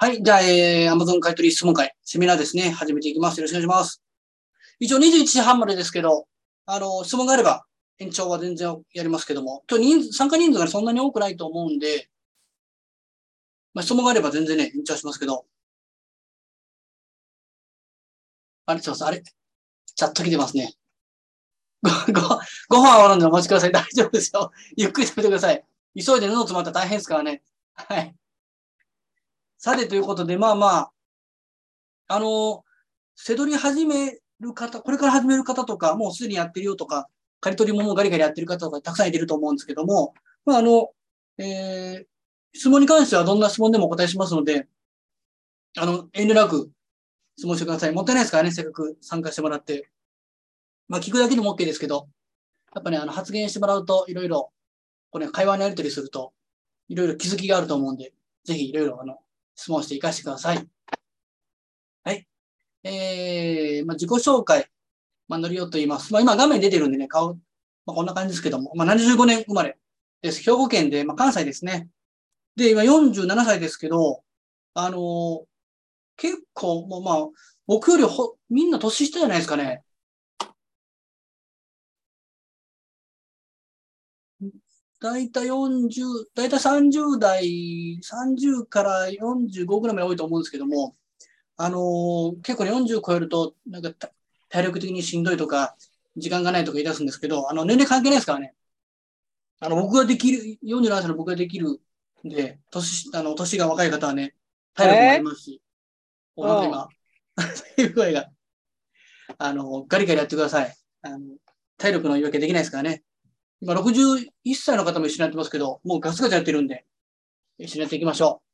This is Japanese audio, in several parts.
はい。じゃあ、えー、Amazon 買取質問会、セミナーですね。始めていきます。よろしくお願いします。一応21時半までですけど、あの、質問があれば延長は全然やりますけども、今日人数、参加人数がそんなに多くないと思うんで、まあ、質問があれば全然ね、延長しますけど。あれ、すいません。あれチャット来てますね。ご、ご、ご飯はあるんでお待ちください。大丈夫ですよ。ゆっくり食べてください。急いで布詰まったら大変ですからね。はい。さて、ということで、まあまあ、あの、せどり始める方、これから始める方とか、もうすでにやってるよとか、刈り取りももうガリガリやってる方とかたくさんいてると思うんですけども、まああの、えー、質問に関してはどんな質問でもお答えしますので、あの、遠慮なく質問してください。もったいないですからね、せっかく参加してもらって。まあ聞くだけでも OK ですけど、やっぱね、あの、発言してもらうと、いろいろ、これ、会話のやり取りすると、いろいろ気づきがあると思うんで、ぜひいろいろ、あの、質問していかしてください。はい。えー、まあ、自己紹介。まあ、のりおと言います。まあ、今画面出てるんでね、顔、まあ、こんな感じですけども、まあ、75年生まれです。兵庫県で、まあ、関西ですね。で、今47歳ですけど、あのー、結構、もうまあ、僕よりほ、みんな年下じゃないですかね。だいたい40、だいたい30代、30から45ぐらいまで多いと思うんですけども、あのー、結構ね、40超えると、なんか体力的にしんどいとか、時間がないとか言い出すんですけど、あの、年齢関係ないですからね。あの、僕ができる、47歳の僕ができるんで、年、あの、年が若い方はね、体力もありますし、おなんか今、いう声が、あの、ガリガリやってください。あの、体力の言い訳できないですからね。今61歳の方も一緒にやってますけど、もうガツガツやってるんで、一緒にやっていきましょう。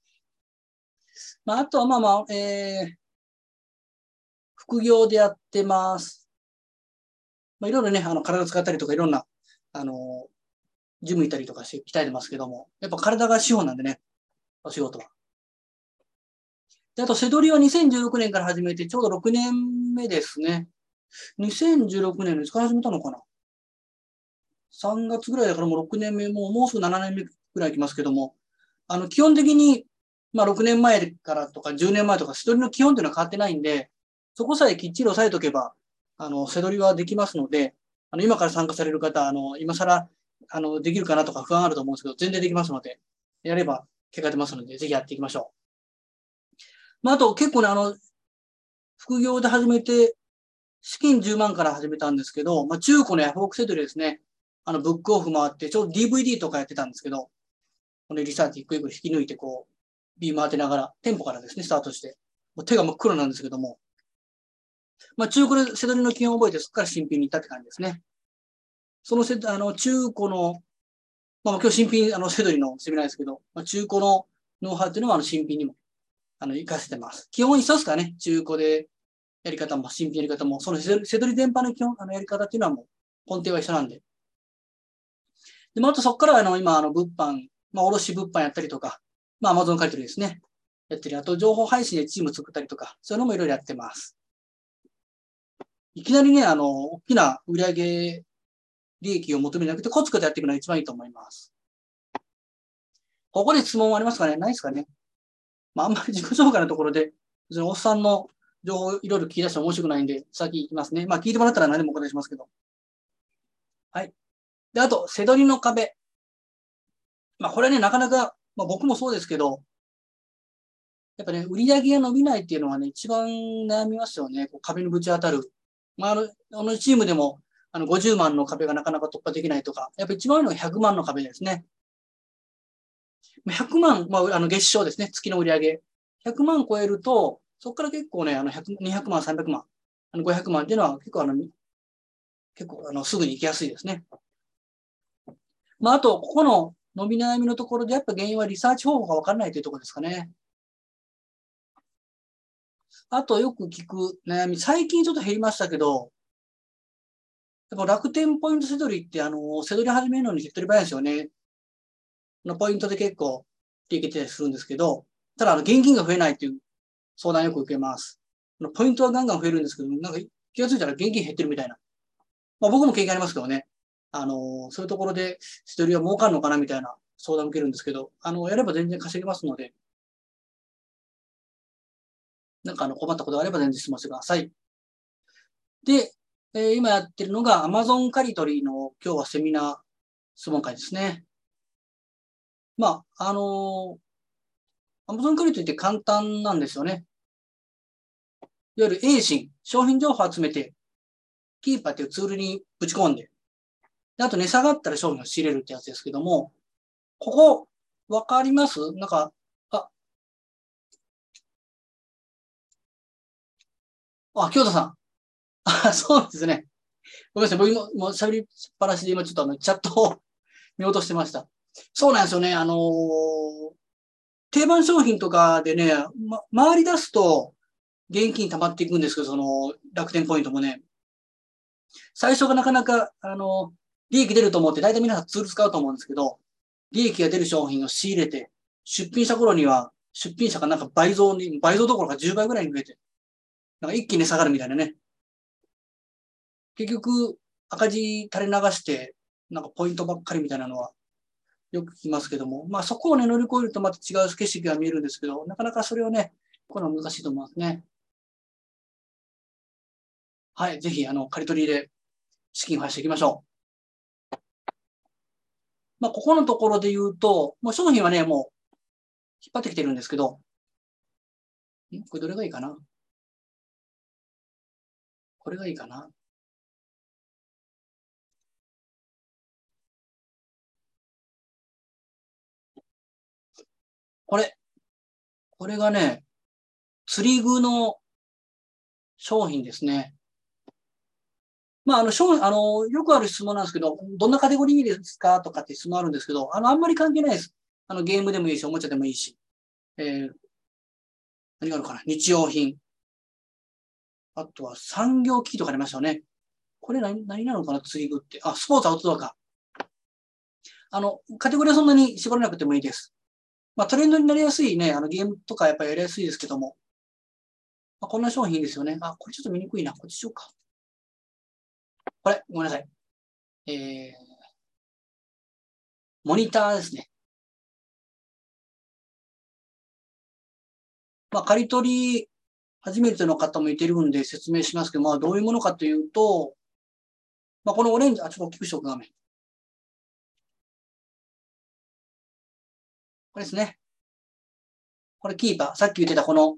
まあ、あとはまあまあ、えー、副業でやってます。まあ、いろいろね、あの、体使ったりとかいろんな、あの、ジム行ったりとかして鍛えてますけども、やっぱ体が資本なんでね、お仕事は。で、あと、セドリは2016年から始めて、ちょうど6年目ですね。2016年のいつから始めたのかな？3月ぐらいだからもう6年目、もうもうすぐ7年目ぐらい来ますけども、あの、基本的に、まあ6年前からとか10年前とか、せどりの基本っていうのは変わってないんで、そこさえきっちり押さえとけば、あの、せどりはできますので、あの、今から参加される方、あの、今更、あの、できるかなとか不安あると思うんですけど、全然できますので、やれば結果出ますので、ぜひやっていきましょう。まあ、あと結構ね、あの、副業で始めて、資金10万から始めたんですけど、まあ、中古のヤフオクセドリですね。あの、ブックオフ回って、ちょうど DVD とかやってたんですけど、このリサーチ一個一個引き抜いて、こう、ビーム当てながら、店舗からですね、スタートして、もう手が真っ黒なんですけども、まあ、中古でセドリの基本を覚えて、そこから新品に行ったって感じですね。そのせ、あの、中古の、まあ、今日新品、あの、セドリのセミナーですけど、まあ、中古のノウハウっていうのは、あの、新品にも、あの、活かせてます。基本一緒ですかね。中古でやり方も、新品やり方も、そのセドリ全般の基本、あの、やり方っていうのはもう、根底は一緒なんで、で、まあ、あとそこからあの、今、あの、物販、まあ、卸物販やったりとか、まあ、アマゾン買取ですね。やってる。あと、情報配信でチーム作ったりとか、そういうのもいろいろやってます。いきなりね、あの、大きな売上利益を求めなくて、コツコツやっていくのが一番いいと思います。ここで質問ありますかね？ないですかね？まあ、あんまり自己紹介のところで、おっさんの情報いろいろ聞き出しても面白くないんで、先行きますね。まあ、聞いてもらったら何でもお答えしますけど。はい。で、あと、背取りの壁。まあ、これね、なかなか、まあ、僕もそうですけど、やっぱね、売り上げが伸びないっていうのはね、一番悩みますよね。こう壁にぶち当たる。まあ、あの、あのチームでも、あの、50万の壁がなかなか突破できないとか、やっぱ一番多いのが100万の壁ですね。100万、まあ、あの、月賞ですね。月の売り上げ。100万超えると、そこから結構ね、あの、100、200万、300万、あの、500万っていうのは結構あの、結構あの、すぐに行きやすいですね。まあ、あと、ここの伸び悩みのところで、やっぱ原因はリサーチ方法がわからないというところですかね。あと、よく聞く悩み、最近ちょっと減りましたけど、やっぱ楽天ポイントせどりって、あの、せどり始めるのに手っ取り早いですよね。のポイントで結構利益出たりするんですけど、ただ、あの、現金が増えないっていう相談よく受けます。ポイントはガンガン増えるんですけど、なんか気がついたら現金減ってるみたいな。まあ僕も経験ありますけどね。あの、そういうところで、一人は儲かるのかなみたいな相談を受けるんですけど、あの、やれば全然稼げますので、なんかあの困ったことがあれば全然質問してください。で、えー今やってるのが Amazon カリトリーの今日はセミナー質問会ですね。まあ、あのー、Amazon カリトリーって簡単なんですよね。いわゆる A 信、商品情報を集めて、キーパーっていうツールにぶち込んで、であと値下がったら商品を仕入れるってやつですけども、ここ、わかります？なんか、あ、あ、京都さん。あ、そうですね。ごめんなさい。僕今、もう喋りっぱなしで今ちょっとあの、チャットを見落としてました。そうなんですよね。あのー定番商品とかでね、ま、回り出すと、現金溜まっていくんですけど、その、楽天ポイントもね。最初がなかなか、あの、利益出ると思って、大体皆さんツール使うと思うんですけど、利益が出る商品を仕入れて、出品した頃には、出品者がなんか倍増に、倍増どころか10倍ぐらいに増えて、なんか一気に下がるみたいなね。結局、赤字垂れ流して、なんかポイントばっかりみたいなのは、よく聞きますけども、まあそこをね、乗り越えるとまた違う景色が見えるんですけど、なかなかそれをね、これは難しいと思いますね。はい、ぜひ、あの、借り取りで資金を増やしていきましょう。まあ、ここのところで言うと、もう商品はね、もう、引っ張ってきてるんですけど、これどれがいいかな？これがいいかな？これ。これがね、釣り具の商品ですね。まあ、あの、商あの、よくある質問なんですけど、どんなカテゴリーですかとかって質問あるんですけど、あの、あんまり関係ないです。あの、ゲームでもいいし、おもちゃでもいいし。えー、何があるかな？日用品。あとは産業機器とかありましたよね。これ何、何なのかな？釣り具って。あ、スポーツアウトドアか。あの、カテゴリーはそんなに絞らなくてもいいです。まあ、トレンドになりやすいね、あの、ゲームとかやっぱりやりやすいですけども。まあ、こんな商品ですよね。あ、これちょっと見にくいな。こっちしようか。これ、ごめんなさい。えー、モニターですね。まあ、借り取り、初めての方もいてるんで説明しますけど、まあ、どういうものかというと、まあ、このオレンジ、あ、ちょっと大きくしておく画面。これですね。これキーパー。さっき言ってたこの、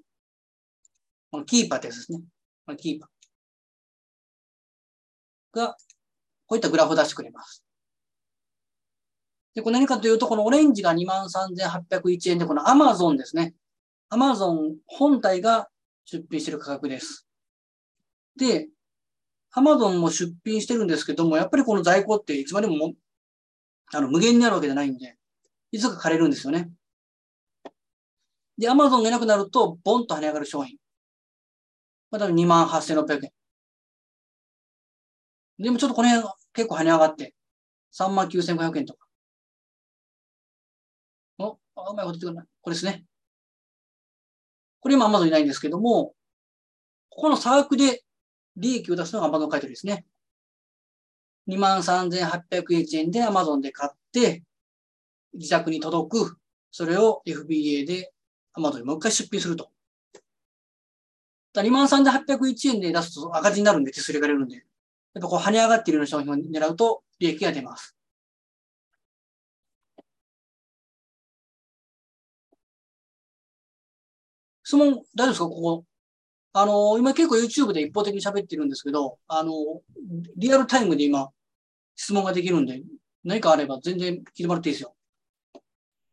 このキーパーってやつですね。このキーパー。が、こういったグラフを出してくれます。で、これ何かというと、このオレンジが23,801円で、この Amazon ですね。Amazon 本体が出品している価格です。で、Amazon も出品してるんですけども、やっぱりこの在庫っていつまでもあの無限にあるわけじゃないんで、いつか枯れるんですよね。で、Amazon がいなくなると、ボンと跳ね上がる商品。まあ、多分28,600円。でもちょっとこの辺結構跳ね上がって、39,500円とか。お、あうまいこと言ってくれない。これですね。これ今 Amazon いないんですけども、ここの差額で利益を出すのが Amazon 買い取りですね。23,800円で Amazon で買って、自宅に届く。それを FBA で Amazon にもう一回出品すると。だ23,801円で出すと赤字になるんで手数料が出るんで。やっぱこう跳ね上がっているような商品を狙うと利益が出ます。質問、大丈夫ですか？ここ。あの、今結構 YouTube で一方的に喋ってるんですけど、あの、リアルタイムで今質問ができるんで、何かあれば全然聞いてもらっていいですよ。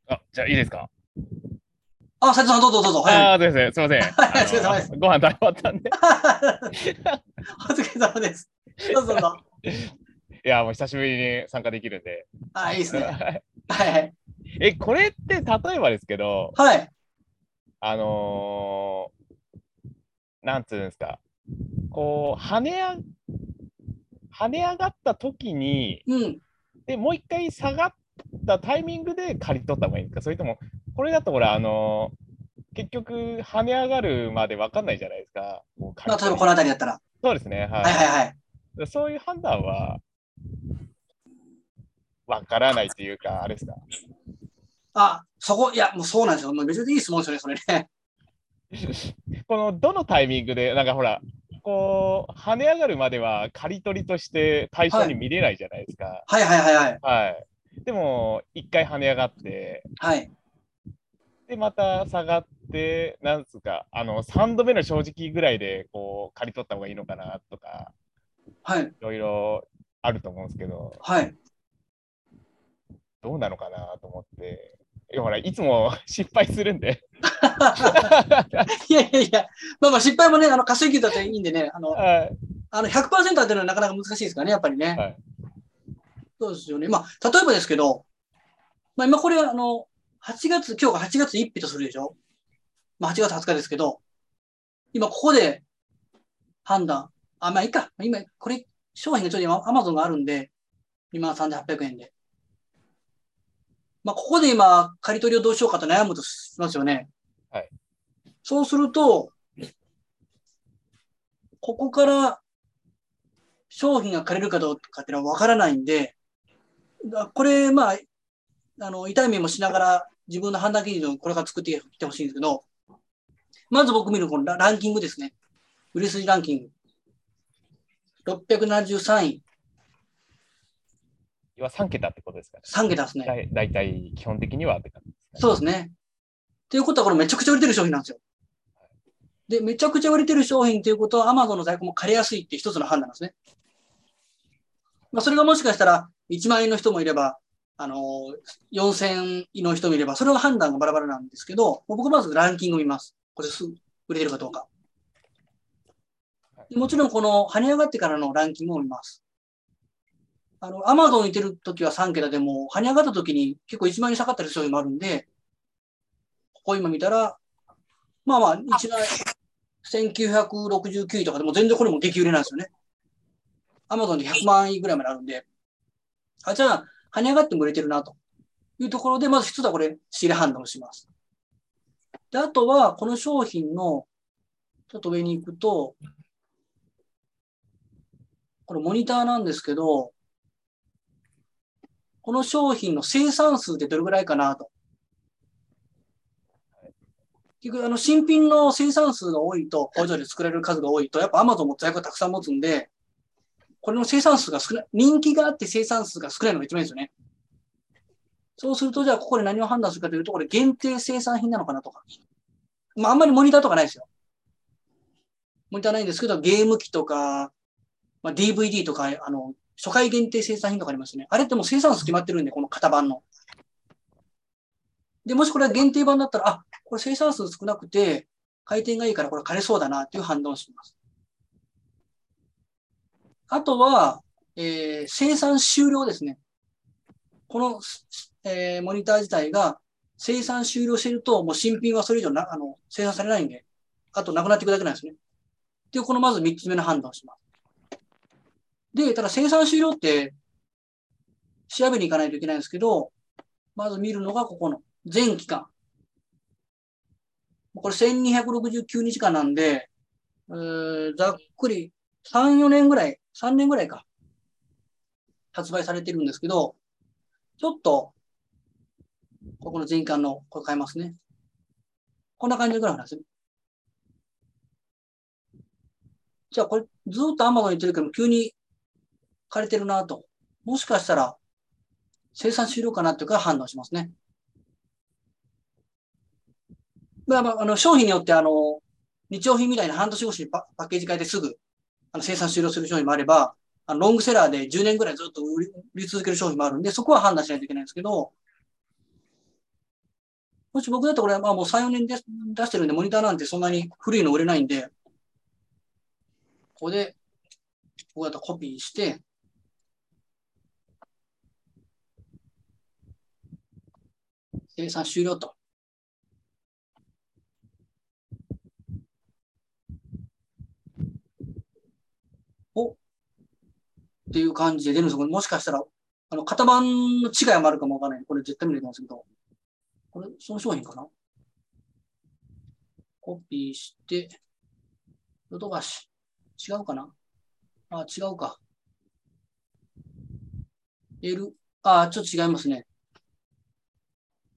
あ、じゃあいいですか？あ、斉藤さんどうぞどうぞ。はい。ああ、そうですね。すみません。はいお疲れ様ですご飯食べ終わったんで。お疲れ様です。どうぞどうぞ。いや、もう久しぶりに参加できるんで。あ、いいですね。はいはい。え、これって例えばですけど、はい。あのーなんつうんですか、こう、跳ねあ、跳ね上がった時に、うん。で、もう一回下がったタイミングで借り取った方がいいんですか？それとも、これだとほら、あのー結局、跳ね上がるまで分かんないじゃないですか。まあ、例えばこの辺りだったら。そうですね。はい。はいはいはい。そういう判断は、わからないっていうか、あれですか？あ、そこ、いや、もうそうなんですよ。めちゃくちゃいい質問ですよね、それね。このどのタイミングで、なんかほら、こう、跳ね上がるまでは刈り取りとして対象に見れないじゃないですか。はいはいはいはい。はい。でも、一回跳ね上がって、はい。で、また下がって、なんつうか、あの、3度目の正直ぐらいで、こう、刈り取った方がいいのかなとか、はい。いろいろあると思うんですけど、はい。どうなのかなと思って。いやほら、いつも 失敗するんで。いやいやいや、まあまあ失敗もね、あの、稼ぎだっていいんでね、あの、はいあの100%当てるのはなかなか難しいですからね、やっぱりね。はいそうですよね。まあ、例えばですけど、まあ今これはあの、8月、今日が8月1日とするでしょまあ8月20日ですけど、今ここで判断。あ、まあいいか。今、これ、商品がちょっと今 Amazon があるんで、23,800円で。まあここで今、借り取りをどうしようかと悩むとしますよね。はい。そうすると、ここから商品が借りるかどうかっていうのはわからないんで、だこれ、まあ、あの、痛い目もしながら自分の判断基準をこれから作ってきてほしいんですけど、まず僕見るこのラランキングですね。売れ筋ランキング。673位、要は3桁ってことですかね。3桁ですね。だい大体、基本的にはって感じですかね。そうですね。っていうことはこれめちゃくちゃ売れてる商品なんですよ。で、めちゃくちゃ売れてる商品ということは Amazon の在庫も借りやすいって一つの判断ですね。まあ、それがもしかしたら1万円の人もいれば、あのー、4000円の人もいれば、それは判断がバラバラなんですけど、僕まずランキングを見ます。これすぐ売れてるかどうか。もちろんこの跳ね上がってからのランキングを見ます。あの、アマゾンにいてるときは3桁でも、跳ね上がったときに結構1万円下がったりする商品もあるんで、ここ今見たら、まあまあ、1万1969位とかでも全然これも激売れなんですよね。アマゾンで100万位ぐらいまであるんで、あ、じゃあ、跳ね上がっても売れてるなというところで、まず一つはこれ、仕入れ判断をします。で、あとは、この商品の、ちょっと上に行くと、これモニターなんですけど、この商品の生産数ってどれぐらいかなと。結局、あの、新品の生産数が多いと、工場で作られる数が多いと、やっぱ Amazon も在庫たくさん持つんで、これの生産数が少ない、人気があって生産数が少ないのが一番いいですよね。そうすると、じゃあ、ここで何を判断するかというと、これ限定生産品なのかなとか。まあ、あんまりモニターとかないですよ。モニターないんですけど、ゲーム機とか、まあ、DVD とか、あの、初回限定生産品とかありますよね。あれってもう生産数決まってるんで、この型番の。で、もしこれは限定版だったら、あ、これ生産数少なくて、回転がいいからこれ枯れそうだなっていう判断をします。あとは、えー生産終了ですね。この、えーモニター自体が生産終了していると、もう新品はそれ以上な、あの、生産されないんで、あとなくなっていくだけなんですね。っていう、このまず三つ目の判断をします。で、ただ生産終了って、調べに行かないといけないんですけど、まず見るのがここの全期間。これ1269日間なんで、えーざっくり3、4年ぐらい、3年ぐらいか、発売されてるんですけど、ちょっと、ここの全期間の、これ変えますね。こんな感じのグラフなんです。じゃあこれずっと Amazon に言ってるけど、急に枯れてるなと。もしかしたら、生産終了かなっていうか判断しますね。まあまあ、あの、商品によって、あの、日用品みたいな半年越しにパッケージ変えてすぐ、あの、生産終了する商品もあれば、あの、ロングセラーで10年ぐらいずっと売り続ける商品もあるんで、そこは判断しないといけないんですけど、もし僕だとこれは、まあもう3、4年で出してるんで、モニターなんてそんなに古いの売れないんで、ここで、こうやってコピーして、生産終了と。おっていう感じで出るんですよ。もしかしたら、あの、型番の違いもあるかもわからない。これ絶対見れてますけど。これ、その商品かな？コピーして、ヨドバシ。違うかな？あ、違うか。L、あ、ちょっと違いますね。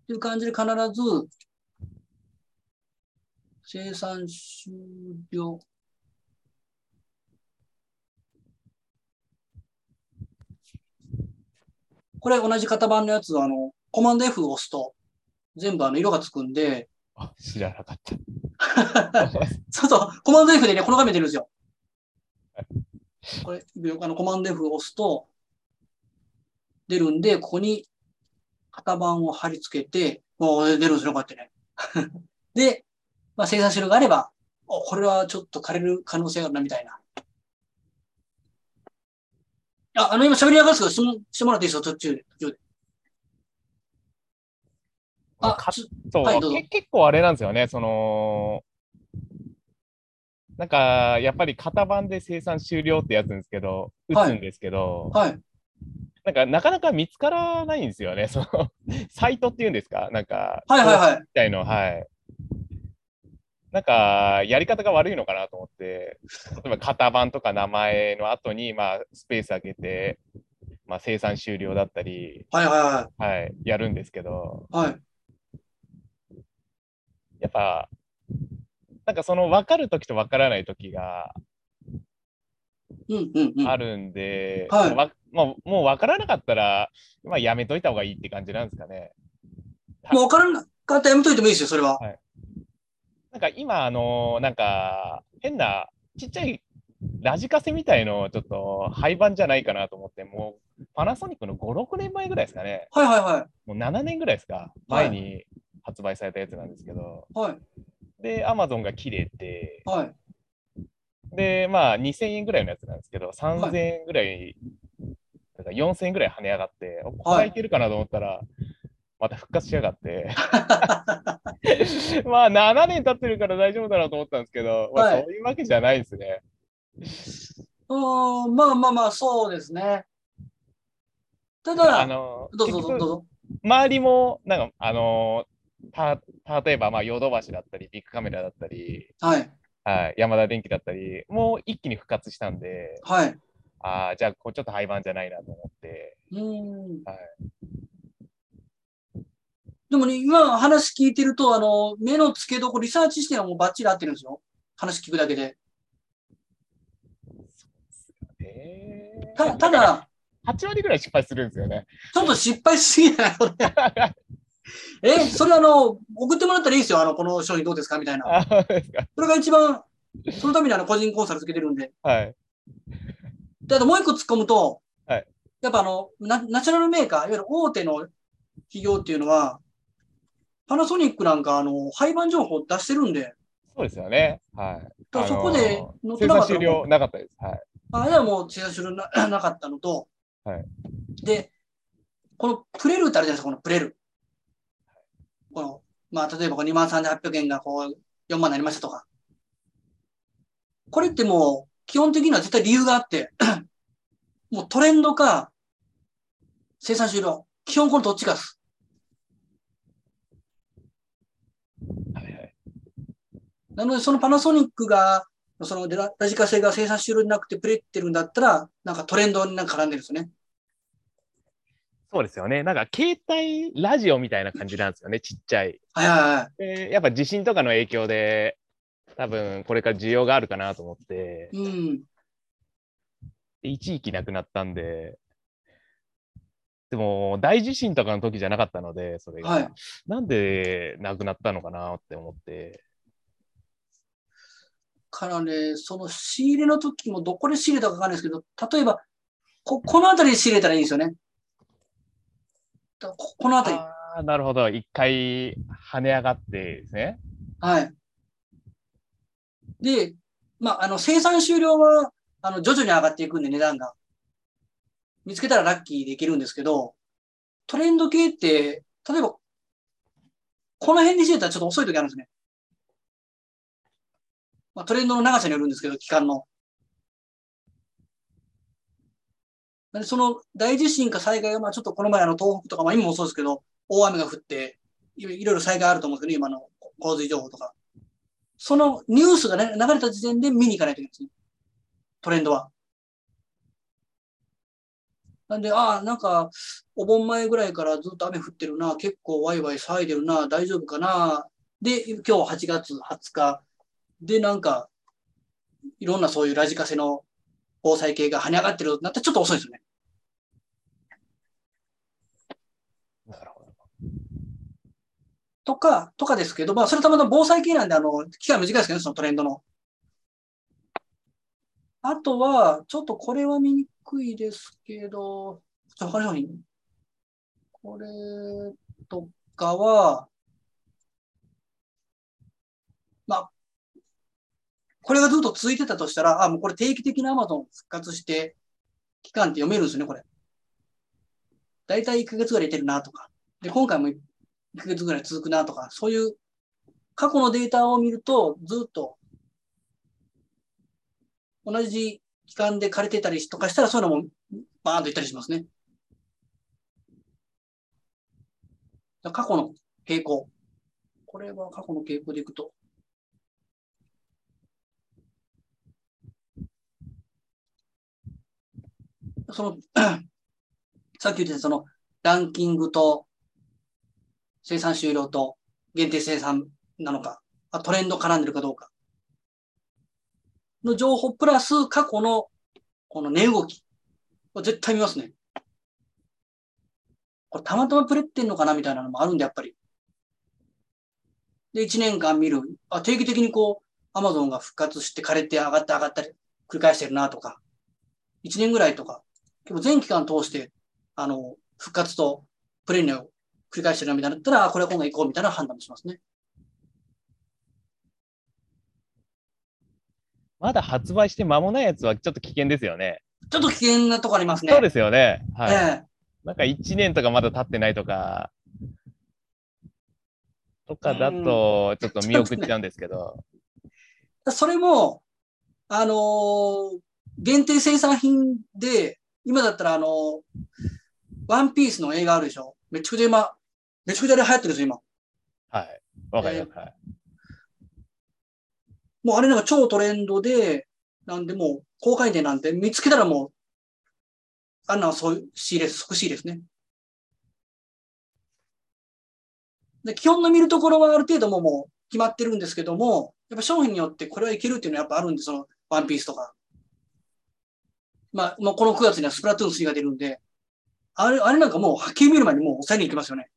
っていう感じで必ず、生産終了。これ同じ型番のやつ、あの、コマンド F を押すと、全部あの色がつくんで、あ、知らなかった。そうそう、コマンド F でね、この画面出るんですよ。これ、あのコマンド F を押すと、出るんで、ここに型番を貼り付けて、もう出るんですよ、こうやってね。で、まあ、生産資料があれば、おこれはちょっと枯れる可能性があるな、みたいな。あ、あの、今喋りながらですけど、質問してもらっていいですか、途中で。途中であ、そう、はい結構あれなんですよね、その、なんか、やっぱり型番で生産終了ってやつんですけど、打はいつんですけど、はい。なんか、なかなか見つからないんですよね、その、サイトっていうんですか、なんか、はいはいはいみたいの、はい。なんか、やり方が悪いのかなと思って、例えば型番とか名前の後に、まあ、スペース開けて、まあ、生産終了だったり、はいははい、やるんですけど、いはい。はい。やっぱ、なんかその分かるときと分からないときがうんうんうん。あるんもうもう分からなかったら、まあ、やめといた方がいいって感じなんですかね。もう分からなかったらやめといてもいいですよ、それは。なんか今、あのなんか変なちっちゃいラジカセみたいのちょっと廃盤じゃないかなと思って、もうパナソニックの5、6年前ぐらいですかね。はいはいはもう7年ぐらいですか。はい前に発売されたやつなんですけど。い。はい。で、アマゾンが切れて、はい。で、まあ、2000円ぐらいのやつなんですけど、3000円ぐらい、だから4000円ぐらい跳ね上がって、おこれはいけるかなと思ったら、また復活しやがって、まあ、7年経ってるから大丈夫だなと思ったんですけど、まあ、はいそういうわけじゃないですね。うーん、まあまあまあ、そうですね。ただ、あの、どうぞどうぞ結局どうぞ。周りも、なんか、あの、た例えば、まあ、ヨドバシだったり、ビッグカメラだったり、はい。はい、ヤ田電機だったり、もう一気に復活したんで、はい。ああ、じゃあ、こうちょっと廃盤じゃないなと思って、うーん。はいでもね、今話聞いてると、あの、目の付けどころ、リサーチしてはもうバッチリ合ってるんですよ。話聞くだけで。えーたただ、8割ぐらい失敗するんですよね。ちょっと失敗しすぎない？これ。え、それあの、送ってもらったらいいですよ。あの、この商品どうですか？みたいな。あそうですか。それが一番、そのためにあの、個人コンサルつけてるんで。はい。で、あともう一個突っ込むと、はいやっぱあのナ、ナチュラルメーカー、いわゆる大手の企業っていうのは、パナソニックなんか、あの、廃盤情報出してるんで、そうですよね。はい。だからそこであの乗ってなかった終了なかったです。はい。あれはもう生産終了ななかったのと、はいで、このプレルってあるじゃないですか、このプレル。この、まあ、例えばこの23,800円がこう、4万になりましたとか。これってもう、基本的には絶対理由があって、もうトレンドか、生産終了。基本このどっちかです。はいはい。なので、そのパナソニックが、そのララジカセが生産終了になくてプレってるんだったら、なんかトレンドになんか絡んでるんですよね。そうですよね。なんか携帯ラジオみたいな感じなんですよね。ちっちゃい。はいはいはい。でやっぱ地震とかの影響で、多分これから需要があるかなと思って、うん。で一時期なくなったんで、でも大地震とかの時じゃなかったので、それが。はい。なんでなくなったのかなって思って。からね、その仕入れの時もどこで仕入れたかわかんないですけど、例えば、こ、この辺りで仕入れたらいいんですよね。だここの辺り。ああ、なるほど。一回跳ね上がってですね。はい。で、まあ、あの、生産終了は、あの、徐々に上がっていくんで、値段が。見つけたらラッキーでいけるんですけど、トレンド系って、例えば、この辺で仕入れたらちょっと遅い時あるんですね。まあ、トレンドの長さによるんですけど、期間の。なんでその大地震か災害が、まあちょっとこの前あの東北とか、まあ今もそうですけど、大雨が降って、いろいろ災害あると思うんですけど、ね今の洪水情報とか。そのニュースが、ね、流れた時点で見に行かないといけないんですね。トレンドは。なんで、ああ、なんか、お盆前ぐらいからずっと雨降ってるな、結構ワイワイ騒いでるな、大丈夫かな、で、今日8月20日。で、なんか、いろんなそういうラジカセの防災系が跳ね上がってるなったらちょっと遅いですよね。なるほど。とか、とかですけど、まあ、それたまたま防災系なんで、あの、期間短いですけどね、そのトレンドの。あとは、ちょっとこれは見にくいですけど、ちょ他の商品。これとかは、まあ、これがずっと続いてたとしたら、あ、もうこれ定期的な Amazon 復活して、期間って読めるんですよね、これ。だいたい1ヶ月ぐらい入れてるなとか。で、今回も1ヶ月ぐらい続くなとか、そういう過去のデータを見ると、ずっと同じ期間で枯れてたりとかしたら、そういうのもバーンといったりしますね。過去の傾向。これは過去の傾向でいくと。その、さっき言ったそのランキングと生産終了と限定生産なのか、トレンド絡んでるかどうか。の情報プラス過去のこの値動き。絶対見ますね。これたまたまプレってんのかなみたいなのもあるんで、やっぱり。で、1年間見る。あ、定期的にこう、アマゾンが復活して枯れて上がって上がったり繰り返してるなとか。1年ぐらいとか。結構全期間通して、あの、復活とプレミアを繰り返してるなみたいなったら、あこれは今度行こうみたいな判断もしますね。まだ発売して間もないやつはちょっと危険ですよね。ちょっと危険なとこありますね。そうですよね。はい。ええなんか1年とかまだ経ってないとか、とかだと、ちょっと見送っちゃうんですけど。それも、あのー限定生産品で、今だったらあのーワンピースの映画あるでしょ？めちゃくちゃ今、めちゃくちゃあれ流行ってるんですよ、今。はい。わかります。はい。もうあれなんか超トレンドで、なんでもう、公開店なんて見つけたらもう、あんなのそういう仕入れ、即仕入れですね。で、基本の見るところはある程度もうもう決まってるんですけども、やっぱ商品によってこれはいけるっていうのはやっぱあるんで、そのワンピースとか。まあ、もうこの9月にはスプラトゥーン3が出るんで、あれ、あれなんかもう、はっきり見る前にもう抑えに行きますよね。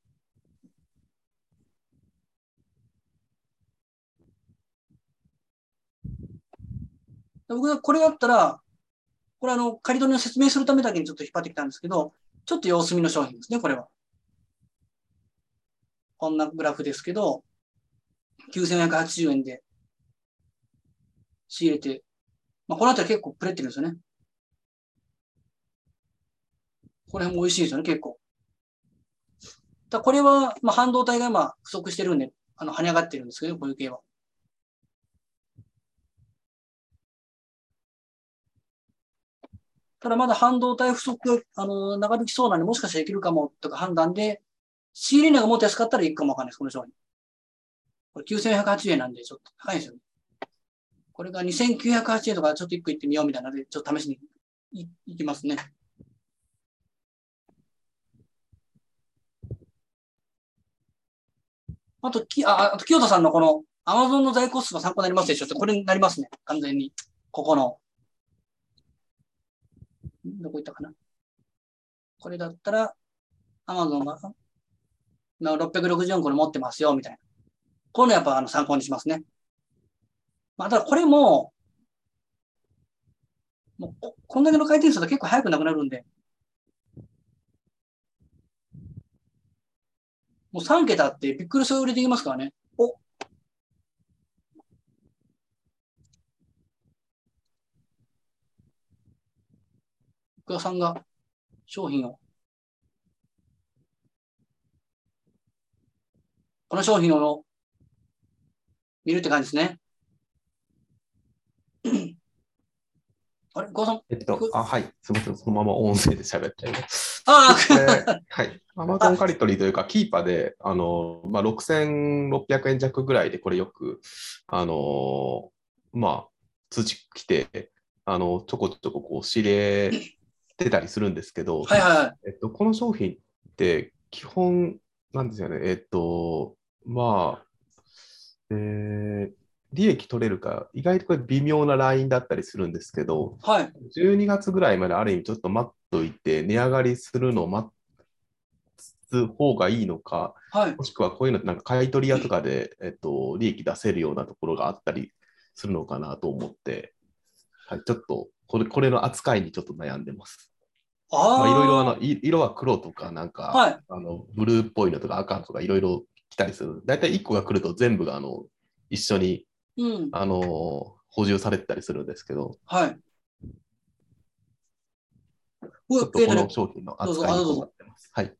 僕はこれだったら、これあの、仮取りの説明するためだけにちょっと引っ張ってきたんですけど、ちょっと様子見の商品ですね、これは。こんなグラフですけど、9480円で仕入れて、まあ、この辺り結構プレってるんですよね。これも美味しいですよね、結構。だこれは、まあ、半導体が今不足してるんで、あの、跳ね上がってるんですけど、こういう系は。ただまだ半導体不足が、あの、長引きそうなんで、もしかしたらいけるかもとか判断で、仕入れ値がもっと安かったらいいかもわかんないです、この商品。これ9180円なんで、ちょっと高いですよね。これが2980円とか、ちょっと一個行ってみようみたいなので、ちょっと試しにいいきますね。あと、きああと清田さんのこの Amazon の在庫数が参考になりますでしょって、これになりますね。完全に。ここの。どこ行ったかなこれだったら、Amazon が、な664個に持ってますよ、みたいな。こういうのやっぱあの参考にしますね。まあ、ただこれも、もうここんだけの回転数だと結構早くなくなるんで、もう3桁ってびっくりする売りできますからね。お福田さんが商品を、この商品を見るって感じですね。あれ、福田さん？えっと、あ、はい。すみません。そのまま音声で喋っちゃいます。あではい。アマゾンカリトリーというか、キーパーで、あの、まあ、6600円弱ぐらいで、これよく、あの、まあ、通知来て、あの、ちょこちょここう、仕入れてたりするんですけど、あ、はいはいはい。えっと、この商品って基本なんですよね。えっと、まあ、で、利益取れるか、意外とこれ微妙なラインだったりするんですけど、はい。12月ぐらいまである意味ちょっと待っといて、値上がりするのを待つ方がいいのか、はい。もしくはこういうのってなんか買い取り屋とかで、えっと、利益出せるようなところがあったりするのかなと思って、はい、ちょっとこれこれの扱いにちょっと悩んでます。ああ。まあ、いろいろあのい色は黒とか、なんか、はい。あのブルーっぽいのとか赤とかいろいろ来たりする。大体1個が来ると全部があの一緒にうん。あの補充されてたりするんですけど、はい。うちょっとこの商品の扱いにあどうぞ困ってます。はい。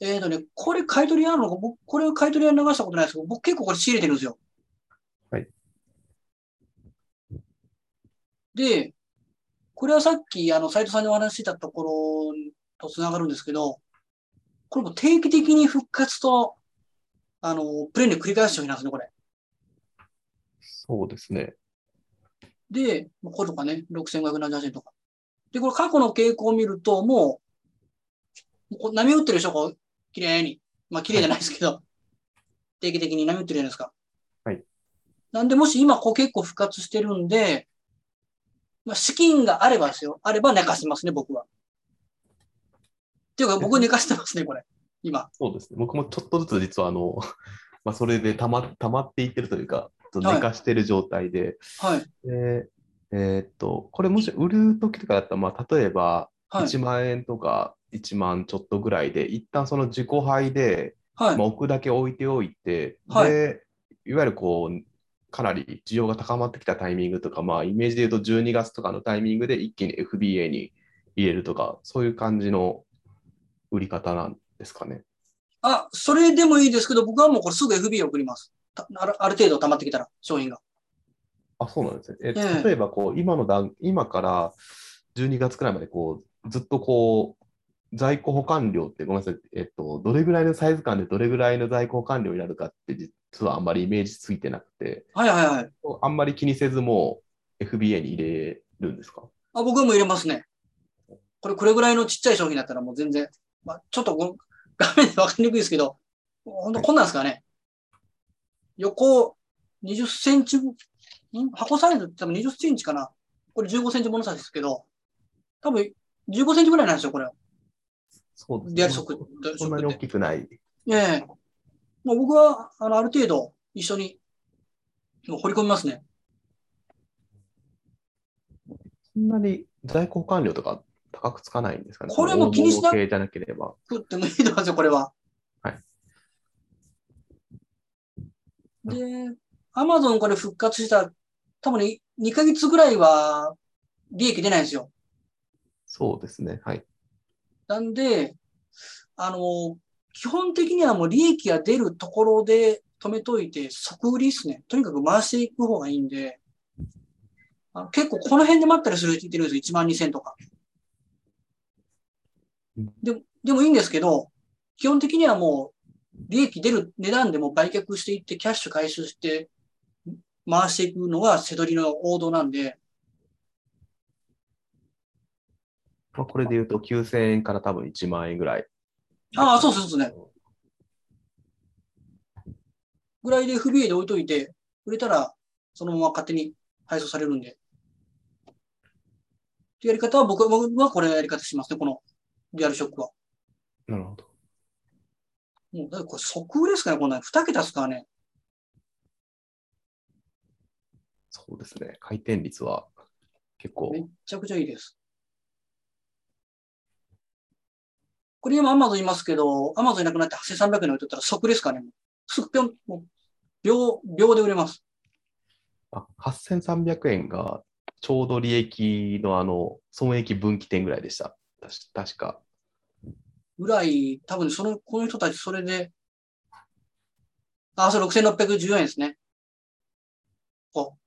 えーとね、これ買い取り屋なのか、僕、これ買い取り屋に流したことないですけど、僕結構これ仕入れてるんですよ。はい。で、これはさっき、あの、斉藤さんにお話ししてたところとつながるんですけど、これも定期的に復活と、あの、プレーンで繰り返す商品なんですね、これ。そうですね。で、まあこれとかね、6578円とか。で、これ過去の傾向を見ると、もう、波打ってるでしょ、こう、綺麗に。まあ、綺麗じゃないですけど、定期的に波打ってるじゃないですか。はい。なんで、もし今、こう結構復活してるんで、まあ、資金があればですよ。あれば寝かせますね、僕は。っていうか、僕寝かしてますね、これ。今。そうですね。僕もちょっとずつ実はあの、まあ、それでたま溜まっていってるというか、ちょっと寝かしてる状態で、はい。でえーっと、これもし売るときとかだったら、まあ、例えばはい。1万円とか1万ちょっとぐらいで、一旦その自己配で、はいまあ、。置くだけ置いておいて、はいで、いわゆるこう、かなり需要が高まってきたタイミングとか、まあ、イメージで言うと12月とかのタイミングで一気に FBA に入れるとか、そういう感じの売り方なんですかね。あ、それでもいいですけど、僕はもうこれすぐ FB 送ります。たある程度溜まってきたら、商品が。あ、そうなんですね。えええ例えばこう、今の段、今から12月くらいまでこう、ずっとこう、在庫保管量ってごめんなさい、えっと、どれぐらいのサイズ感でどれぐらいの在庫保管量になるかって実はあんまりイメージついてなくて、はいはいはい。あんまり気にせずもう FBA に入れるんですか？あ僕も入れますね。これ、これぐらいのちっちゃい商品だったらもう全然、まあ、ちょっとこの 画面でわかりにくいですけど、本当こんなんですかね。横20センチ、ん？箱サイズって多分20センチかな。これ15センチ物差しですけど、多分15センチぐらいなんですよ、これ。そうですリアルショックそんなに大きくない。ええもう僕は、あの、ある程度一緒にもう掘り込みますね。そんなに在庫保管量とか高くつかないんですかね？これも気にしな大物系じゃなければ。食ってもいいと思いますよ、これは。はい。で、アマゾンこれ復活したら、多分ね、2ヶ月ぐらいは利益出ないんですよ。そうですね。はい。なんで、あの、基本的にはもう利益が出るところで止めといて、即売りですね。とにかく回していく方がいいんで、あの結構この辺で待ったりする人いてるんですよ。1万2000とか。でも、でもいいんですけど、基本的にはもう、利益出る値段でも売却していって、キャッシュ回収して、回していくのが瀬取りの王道なんで、まあ、これで言うと9000円から多分1万円ぐらい。ああそうそうそうね。ぐらいで不備で置いといて、売れたらそのまま勝手に配送されるんで。ってやり方は僕僕はこれやり方しますね、このリアルショックは。なるほど。もう、だこれ即売れですかね、こんなに。2桁ですからね。そうですね。回転率は結構めっちゃくちゃいいです。これ今 Amazon いますけど、Amazon いなくなって8300円で置いとったら即ですかね。すぐぴょん、秒、秒で売れます。あ8300円がちょうど利益のあの損益分岐点ぐらいでした。確か。ぐらい、多分その、この人たちそれで、あ、それ6614円ですね。こ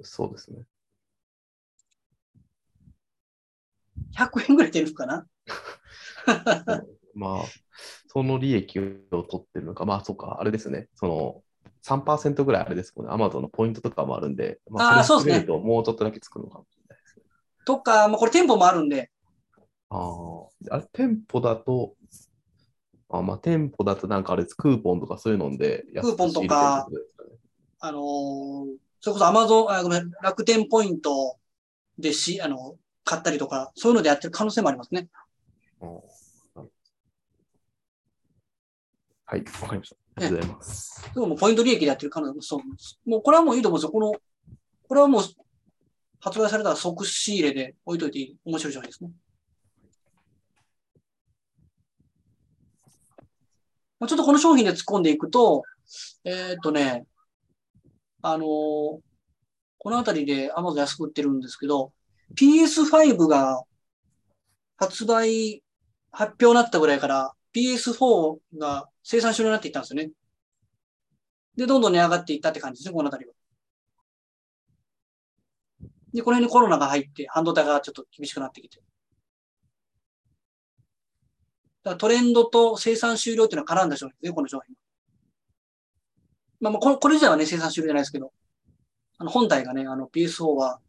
そうですね。う、100円ぐらい出るかなまあ、その利益を取ってるのか、まあそうか、あれですね。その3%ぐらいあれですもんね。アマゾンのポイントとかもあるんで、まあーそうですね。れ含めるともうちょっとだけつくのかもしれない。ですね。とか、まあ、これ店舗もあるんで、あー。あれ、店舗だと、ああまあ、店舗だとなんかあれです、クーポンとかそういうのでクーポンとかあのーそれこそアマゾン、あ、ごめん、楽天ポイントでし、あの、買ったりとか、そういうのでやってる可能性もありますね。うんはい、わかりました。ありがとうございます。でももうポイント利益でやってる可能性もそうです。もうこれはもういいと思うんですよ。この、これはもう発売されたら即仕入れで置いといていい面白い商品ですね。まあちょっとこの商品で突っ込んでいくと、えーっとね、あのーこのあたりで Amazon 安く売ってるんですけど、PS5 が発売発表になったぐらいから PS4 が生産終了になっていったんですよね。で、どんどん値上がっていったって感じですね、このあたりは。で、この辺にコロナが入って、半導体がちょっと厳しくなってきて。だからトレンドと生産終了っていうのは絡んだ商品ですね、この商品。まあ、まあこれ、これ自体はね、生産終了じゃないですけど、あの、本体がね、あの、PSO は、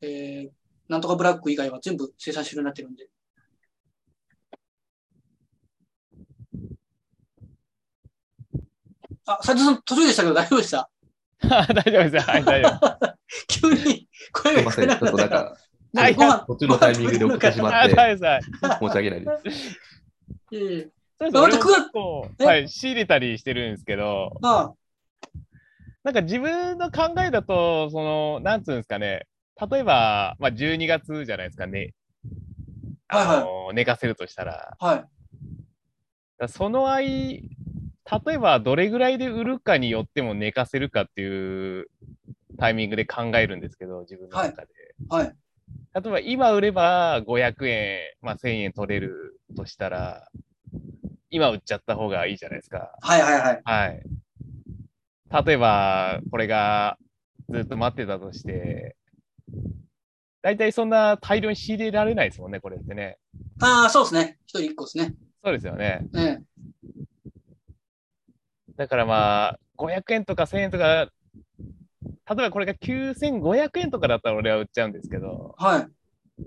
えー、なんとかブラック以外は全部生産終了になってるんで。あ、斉藤さん途中でしたけど大丈夫でした？大丈夫ですよ。はい、大丈夫。急に声が聞こすいません、ちょっえなかったか。となんから途中のタイミングで送ってしまあって、大丈夫です。申し訳ないです。いえいえそうではい、仕入れたりしてるんですけど、あなんか自分の考えだと、その、なんつうんですかね、例えば、まあ、12月じゃないですかね。はいはいあの寝かせるとしたら、あ、はい。その間、例えばどれぐらいで売るかによっても寝かせるかっていうタイミングで考えるんですけど、自分の中で。はい。例えば今売れば500円、まあ、1000円取れるとしたら、今売っちゃった方がいいじゃないですか。はいはいはい。はい。例えば、これがずっと待ってたとして、大体そんな大量に仕入れられないですもんね、これってね。ああ、そうですね。一人一個ですね。そうですよね。ええ。だからまあ、500円とか1000円とか、例えばこれが9500円とかだったら俺は売っちゃうんですけど、はい。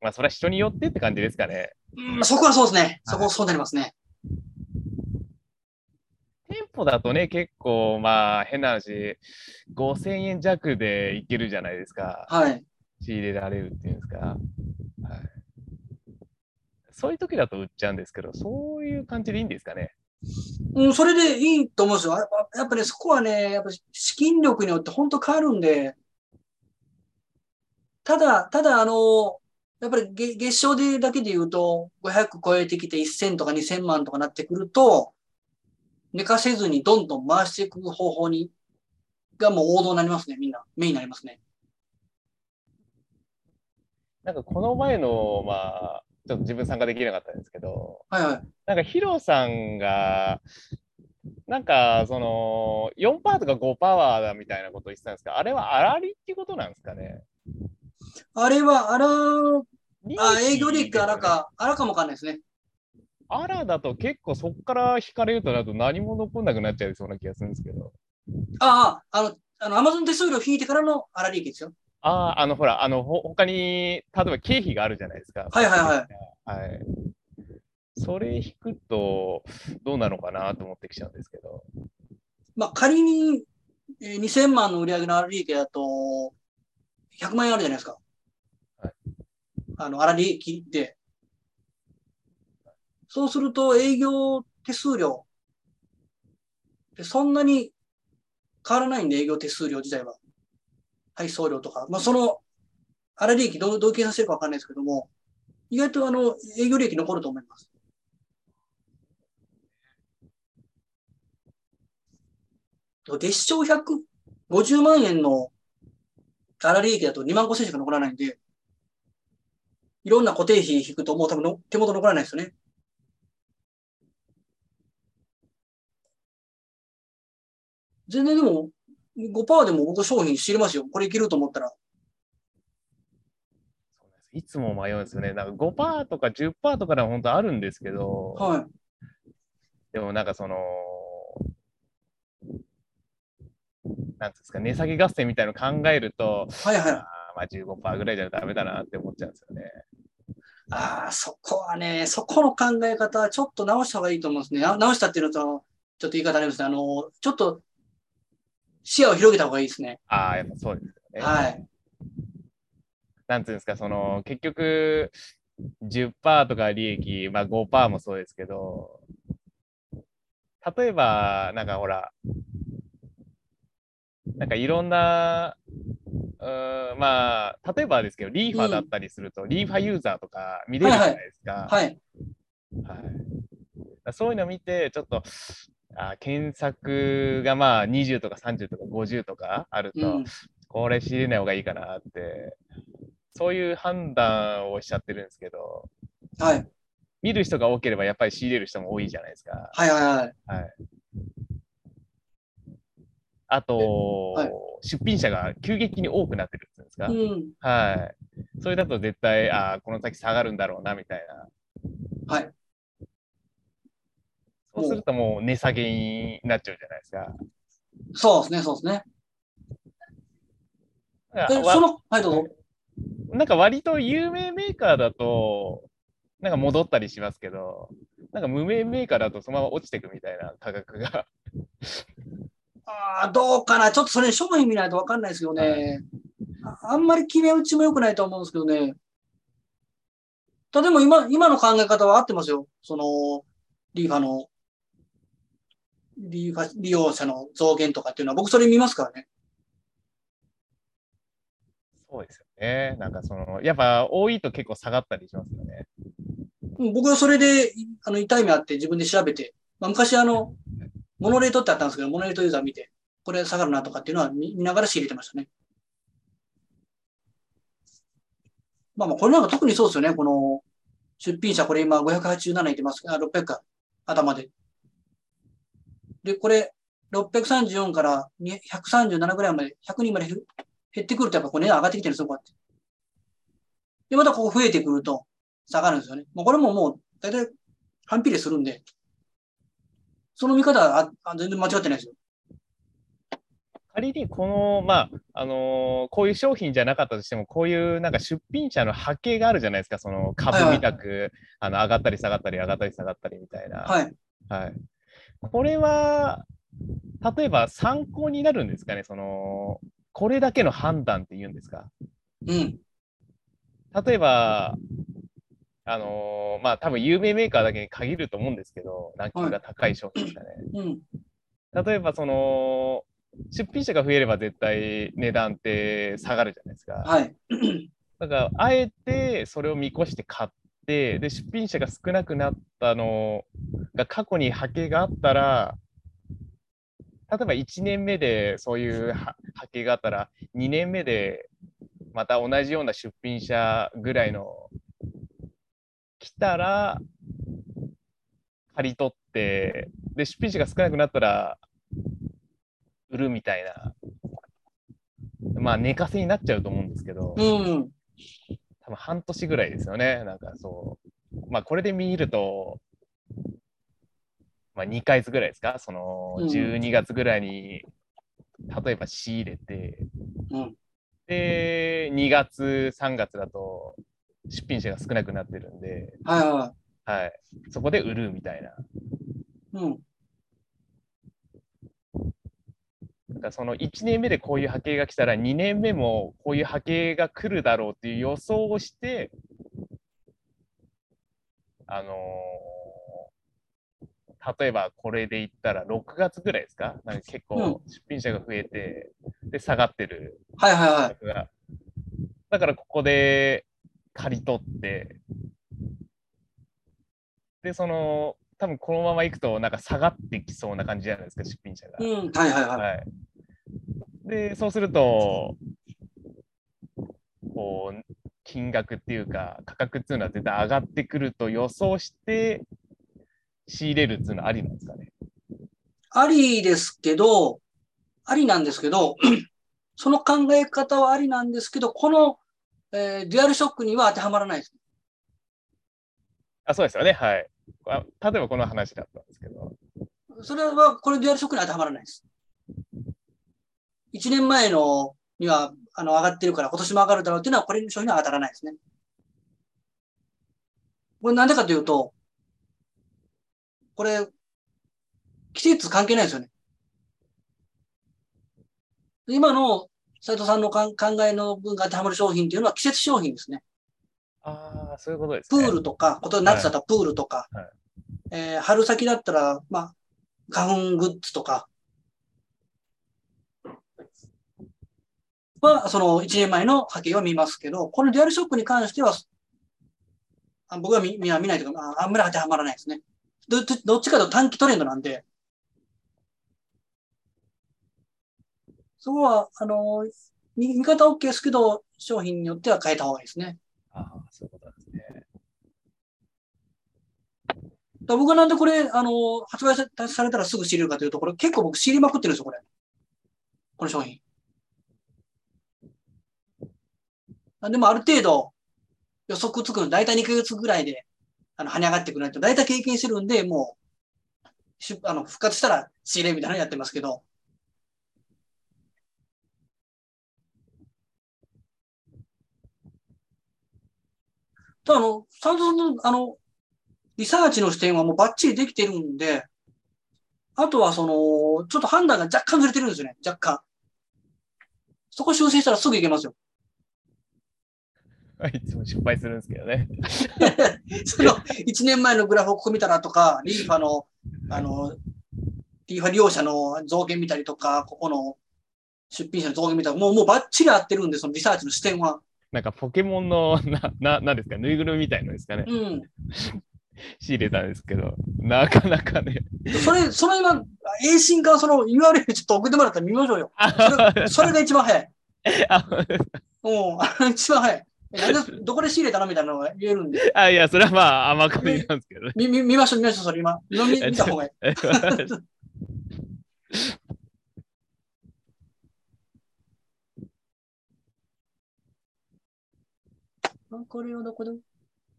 まあそれは人によってって感じですかね。うん、そこはそうですね。そこ、そうなりますね。店舗だとね、結構まあ変な話、5000円弱でいけるじゃないですか。はい。仕入れられるっていうんですか。はい。そういう時だと売っちゃうんですけど、そういう感じでいいんですかね。うん、それでいいと思うんですよ。やっぱやっぱね、そこはね、やっぱ資金力によって本当変わるんで、ただ、ただ、あの、やっぱり月月賞でだけで言うと、500超えてきて1000とか2000万とかなってくると、寝かせずにどんどん回していく方法に、がもう王道になりますね、みんな。メインになりますね。なんかこの前の、まあ、ちょっと自分参加できなかったんですけど、はいはい。なんかヒロさんが、なんかその4パーとか5パワーだみたいなことを言ってたんですが、あれは粗利っていうことなんですかね？あれは、あら、あ、営業利益あら。か、あらかもわかんないですね。あらだと結構そこから引かれるとなると何も残んなくなっちゃいそうな気がするんですけど。ああ、あの、あの、アマゾン手数料引いてからの粗利益ですよ。ああ、あのほら、あのほ他に、例えば経費があるじゃないですか。はいはいはい。はい。それ引くとどうなのかなと思ってきちゃうんですけど。まあ、仮に、えー2000万の売り上げの粗利益だと、100万円あるじゃないですか。はいあの、粗利益で。そうすると、営業手数料。でそんなに変わらないんで、営業手数料自体は。配送料とか。まあ、その、粗利益どう、どう計算してるかわかんないですけども、意外とあの、営業利益残ると思います。月賞150万円の粗利益だと2万5千しか残らないんで、いろんな固定費引くともう多分の手元残らないですよね。全然でも、5%でも僕商品知れますよ。これいけると思ったら。いつも迷うんですよね。なんか5%とか10%とかでは本当あるんですけど、はい。でもなんかその、なんですか、値下げ合戦みたいなの考えると、はいはい。あーまあ15%ぐらいじゃダメだなって思っちゃうんですよね。ああ、そこはね、そこの考え方はちょっと直した方がいいと思うんですね。な直したっていうのと、ちょっと言い方ありますね。あの、ちょっと視野を広げた方がいいですね。ああ、やっぱそうですよね。はい。なんていうんですか、その、結局、10%とか利益、まあ5%もそうですけど、例えば、なんかほら、なんかいろんな、うーんまあ、例えばですけど、リーファだったりすると、リーファユーザーとか見れるじゃないですか。はい。はいそういうの見て、ちょっと、あ検索がまあ20とか30とか50とかあると、うん。これ知れない方がいいかなって、そういう判断をしちゃってるんですけど、はい。見る人が多ければやっぱり仕入れる人も多いじゃないですか。はいはいはい。はい。あと、はい出品者が急激に多くなってるっていうんですか、うん。はい。それだと絶対、あーこの先下がるんだろうな、みたいな。はい。そうするともう値下げになっちゃうじゃないですか。そうですね、そうですね。その、はい、どうぞ。なんか割と有名メーカーだと、なんか戻ったりしますけど、なんか無名メーカーだとそのまま落ちていくみたいな価格が。ああ、どうかな。ちょっとそれ商品見ないとわかんないですけどね。ああんまり決め打ちも良くないと思うんですけどね。ただでも今、今の考え方は合ってますよ。その、リーファの、利用者の増減とかっていうのは、僕それ見ますからね。そうですよね。なんかその、やっぱ多いと結構下がったりしますよね。うん僕はそれで、いあの、痛い目あって自分で調べて、まあ、昔あの、モノレートってあったんですけど、モノレートユーザー見て、これ下がるなとかっていうのは見見ながら仕入れてましたね。まあまあ、これなんか特にそうですよね。この、出品者これ今587いてます。あ、600か。頭で。で、これ、634からに137ぐらいまで、100人まで減減ってくるとやっぱこれ値段上がってきてるんですよ、こうやって。で、またここ増えてくると下がるんですよね。もうこれももう、だいたい反比例するんで、その見方はああ全然間違ってないですよ。仮にこの、まあ、あのーこういう商品じゃなかったとしても、こういうなんか出品者の波形があるじゃないですか、その株みたく、あの上がったり下がったり、上がったり下がったりみたいな。はい。はい。これは、例えば参考になるんですかね、その、これだけの判断って言うんですか？うん。例えば、あのーまあ、多分有名メーカーだけに限ると思うんですけど、ランキングが高い商品ですかね。うん。例えば、その、出品者が増えれば絶対値段って下がるじゃないですか。はい。だから、あえてそれを見越して買って、で、出品者が少なくなったのが過去に波形があったら、例えば1年目でそういう波形があったら、2年目でまた同じような出品者ぐらいの来たら、借り取って、で、出品者が少なくなったら、売るみたいな、まあ、寝かせになっちゃうと思うんですけど、うん。多分半年ぐらいですよね。なんかそう。まあこれで見ると、まあ2ヶ月ぐらいですか？そのうん12月ぐらいに、例えば仕入れて、うん。で、2月、3月だと出品者が少なくなってるんで、はいははい。そこで売るみたいな。い。うん。だからその1年目でこういう波形が来たら、2年目もこういう波形が来るだろうっていう予想をして、あのー例えばこれで言ったら6月ぐらいですか？なんか結構出品者が増えて、で、下がってるはいはいはい。だからここで借り取って、で、その、多分このまま行くとなんか下がってきそうな感じじゃないですか、出品者が。うん。はいはいはい。はい。で、そうすると、こう、金額っていうか、価格っていうのは絶対上がってくると予想して、仕入れるっていうのはありなんですかね？ありですけど、ありなんですけど、その考え方はありなんですけど、この、えーデュアルショックには当てはまらないです。あ、そうですよね。はい。あ例えばこの話だったんですけど。それは、これデュアルショックに当てはまらないです。1年前のには、あの、上がってるから、今年も上がるだろうっていうのは、これの商品には当たらないですね。これなんでかというと、これ、季節関係ないですよね。今の斉藤さんの考えの分が当てはまる商品っていうのは季節商品ですね。ああ、そういうことですプね。ールとか、こと夏だったらプールとか、はいえー春先だったら、まあ、花粉グッズとか、は、その1年前の波形を見ますけど、このデュアルショックに関しては、あ僕は見見見ないというか、まああんまり当てはまらないですね。どどどっちかというと短期トレンドなんで、そこは、あの、見見方 OK ですけど、商品によっては変えた方がいいですね。ああ、そういうことなんですね。だ僕はなんでこれ、あの、発売さされたらすぐ知れるかというと、これ結構僕知りまくってるんですよ、これ。この商品。あでもある程度予測つくの、だいたい2ヶ月ぐらいで、あの、跳ね上がってくると、だいたい経験してるんで、もう、しあの、復活したら仕入れみたいなのやってますけど、ただあの、サンドの、あの、リサーチの視点はもうバッチリできてるんで、あとはその、ちょっと判断が若干ずれてるんですよね、若干。そこ修正したらすぐいけますよ。いつも失敗するんですけどね。その、1年前のグラフをここ見たらとか、リーファの、あの、リーファ利用者の増減見たりとか、ここの出品者の増減見たり、もう、もうバッチリ合ってるんで、そのリサーチの視点は。なんかポケモンの、な、な、なんですか、ぬいぐるみみたいのですかね？うん。仕入れたんですけど、なかなかね。それ、その今、A 進化その URL ちょっと送ってもらったら見ましょうよ。それそれが一番早い。あうん、一番早い。どこで仕入れたのみたいなのが言えるんで。あ、いや、それはまあ、甘かりなんですけどね。見、見見ましょう、見ましょう、それ今。見見見た方がいい。あこれはどこで？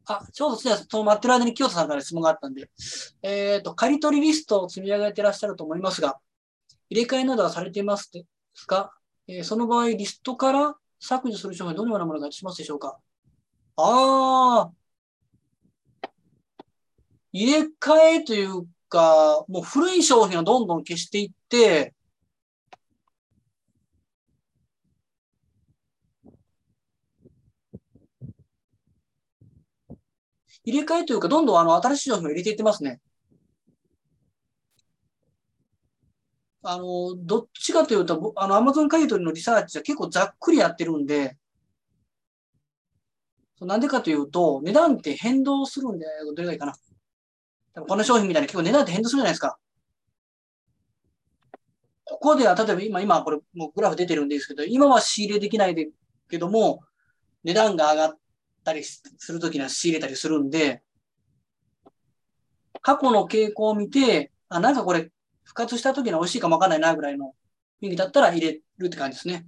あ、ちょうどその待ってる間に清田さんから質問があったんで、えっ、と、借り取りリストを積み上げてらっしゃると思いますが、入れ替えなどはされていますですか、えーその場合、リストから削除する商品はどのようなものがしますでしょうか？ああ、入れ替えというか、もう古い商品をどんどん消していって、入れ替えというか、どんどんあの新しい商品を入れていってますね。あの、どっちかというと、あの、アマゾン買い取りのリサーチは結構ざっくりやってるんで、なんでかというと、値段って変動するんで、どれがいいかな。多分この商品みたいに結構値段って変動するじゃないですか。ここでは、例えば今、今これもうグラフ出てるんですけど、今は仕入れできないでけども、値段が上がったりするときには仕入れたりするんで、過去の傾向を見て、あ、なんかこれ、復活したときに美味しいかもわかんないなぐらいの雰囲気だったら入れるって感じですね。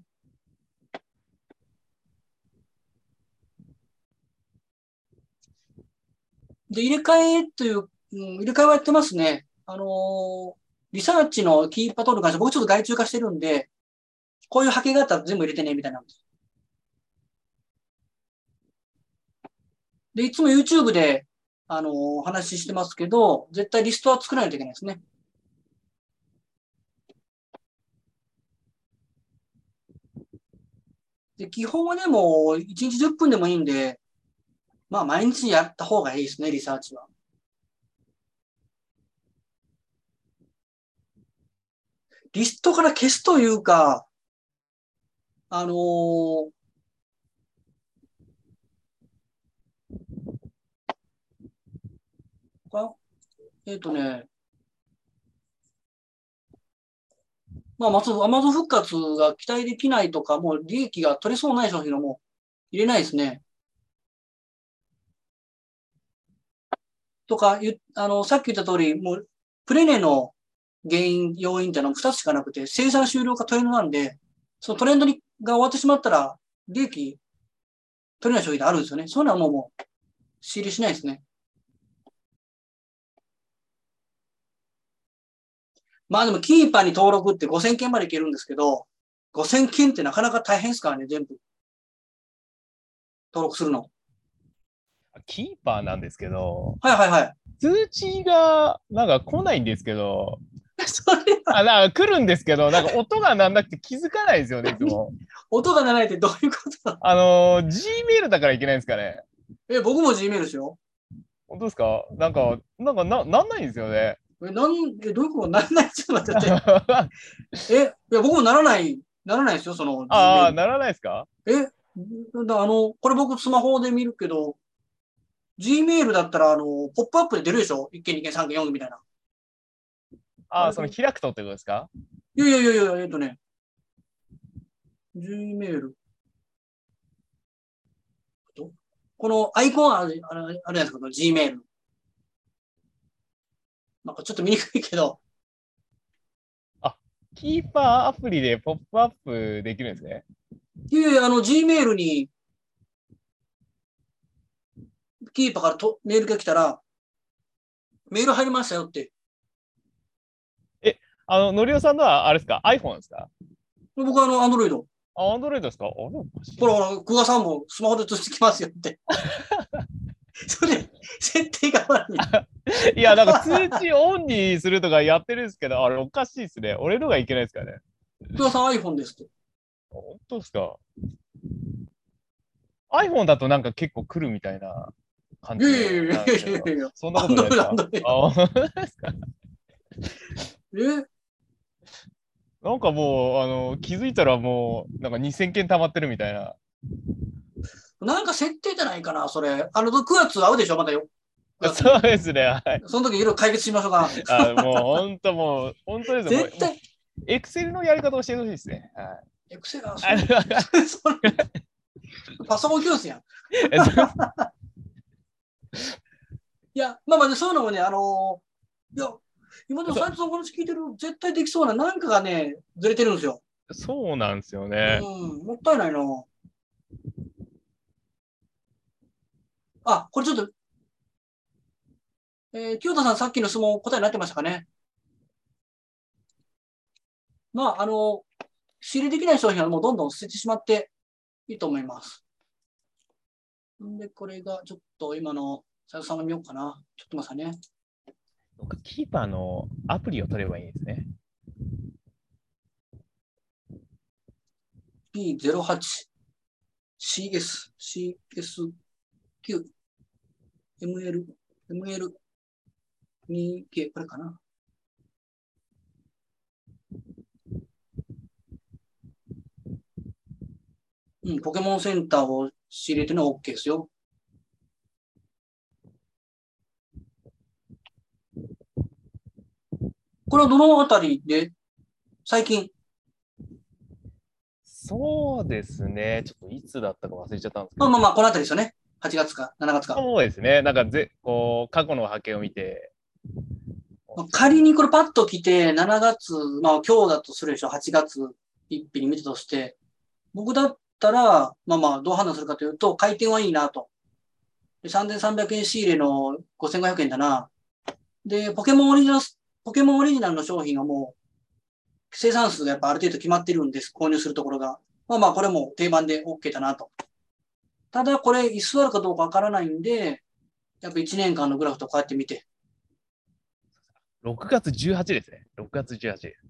で、入れ替えという、うん、入れ替えはやってますね。あのーリサーチのキーパー取る関して僕ちょっと外注化してるんで、こういう波形があったら全部入れてね、みたいな。で、いつも YouTube で、あのー話してますけど、絶対リストは作らないといけないですね。で、基本はでもう、1日10分でもいいんで、まあ、毎日やった方がいいですね、リサーチは。リストから消すというか、あのーえっ、とね、まあ、まず、アマゾン復活が期待できないとか、もう利益が取れそうない商品はもう入れないですね。とか、あの、さっき言った通り、もう、プレネの原因、要因ってのは2つしかなくて、生産終了かトレンドなんで、そのトレンドにが終わってしまったら、利益取れない商品ってあるんですよね。そういうのはもう、もう、仕入れしないですね。まあでも、キーパーに登録って5000件までいけるんですけど、5000件ってなかなか大変ですからね、全部。登録するの。キーパーなんですけど、はいはいはい。通知がなんか来ないんですけど、それは、あ、なんか来るんですけど、なんか音が鳴んなくて気づかないですよね、いつも。音が鳴らないってどういうことだあのー、Gmail だからいけないんですかね。え、僕も Gmail ですよ。本当ですか？なんか、なんかな、なんないんですよね。え、なん、え、どういうことならないちょっと待って待って。え、いや、僕もならない、ならないですよ、その。ああ、ならないですか？え、だあの、これ僕スマホで見るけど、Gmail だったら、あの、ポップアップで出るでしょ ?1 件、2件、3件、4件みたいな。ああ、その開くとってことですか？いやいやいやいや、えっとね、Gmail。と？このアイコンある、あじゃないですか、Gmail。なんかちょっと見にくいけど、キーパーアプリでポップアップできるんですね？いやいや、あの、Gmail に、キーパーからとメールが来たら、メール入りましたよって。あの、のりおさんのはあれですか ?iPhone ですか？僕はあの、アンドロイド。あ、アンドロイドですかあれほらほら、久我さんもスマホで通知きますよって。それ、設定が悪い。いや、なんか通知オンにするとかやってるんですけど、あれおかしいですね。俺のがいけないですからね。久我さん iPhone ですって。本当ですか ?iPhone だとなんか結構来るみたいな感じいやいやいやいやいやいや。そんなことない。あ本当ですか？え？なんかもう、あの、気づいたらもう、なんか2000件溜まってるみたいな。なんか設定じゃないかな、それ。あの、9月会うでしょ、まだよ。そうですね。はい。その時いろいろ解決しましょうか。あもう本当もう、本当ですよ。絶対、エクセルのやり方を教えてほしいですね。はい。エクセルはそれパソコン教室やん。えっといや、まあまあね、そういうのもね、あのーいや、今でも斉藤さんこの話聞いてる、絶対できそうな、なんかがね、ずれてるんですよ。そうなんですよね。うん、もったいないな。あ、これちょっと、えー、清田さんさっきの質問答えになってましたかね？まあ、あの、仕入れできない商品はもうどんどん捨ててしまっていいと思います。んで、これがちょっと今の斉藤さんが見ようかな。ちょっと待ってくださいね。僕キーパーのアプリを取ればいいんですね。P08、CS、CS9、ML、ML、2K、これかな。うん、ポケモンセンターを仕入れてるのは OK ですよ。これはどのあたりで？最近そうですね。ちょっといつだったか忘れちゃったんですけど。まあまあまあ、このあたりですよね。8月か7月か。そうですね。なんかぜ、こう、過去の波形を見て。まあ仮にこれパッと来て、7月、まあ今日だとするでしょ、8月1日に見たとして、僕だったら、まあまあどう判断するかというと、回転はいいなと。で3300円仕入れの5500円だな。で、ポケモンオリジナル、ポケモンオリジナルの商品はもう、生産数がやっぱある程度決まってるんです、購入するところが。まあまあこれも定番で OK だなと。ただこれ、居座るかどうかわからないんで、やっぱ1年間のグラフとこうやって見て、6月18ですね。6月18です。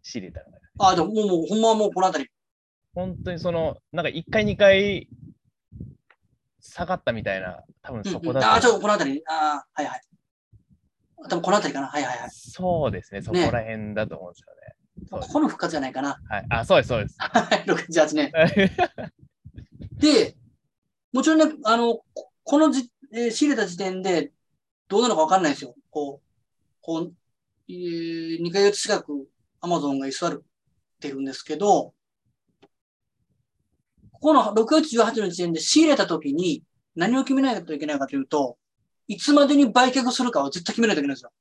仕入れたのが。ああ、でももう、もう、ほんまはもうこのあたり。本当にその、なんか1回、2回下がったみたいな、多分うんそこうん、ああ、ちょっだと。とこのあたり。ああ、はいはい。多分このあたりかな。はいはいはい。そうですね。そこら辺だと思うんですよね。そうですここの復活じゃないかな。はい。あ、そうです、そうです。はい、68年。で、もちろんね、あの、このじ、えー仕入れた時点で、どうなのかわかんないですよ。こう、こう、えー、2ヶ月近くアマゾンが居座ってるんですけど、ここの6月18日の時点で仕入れた時に何を決めないといけないかというと、いつまでに売却するかを絶対決めないといけないんですよ。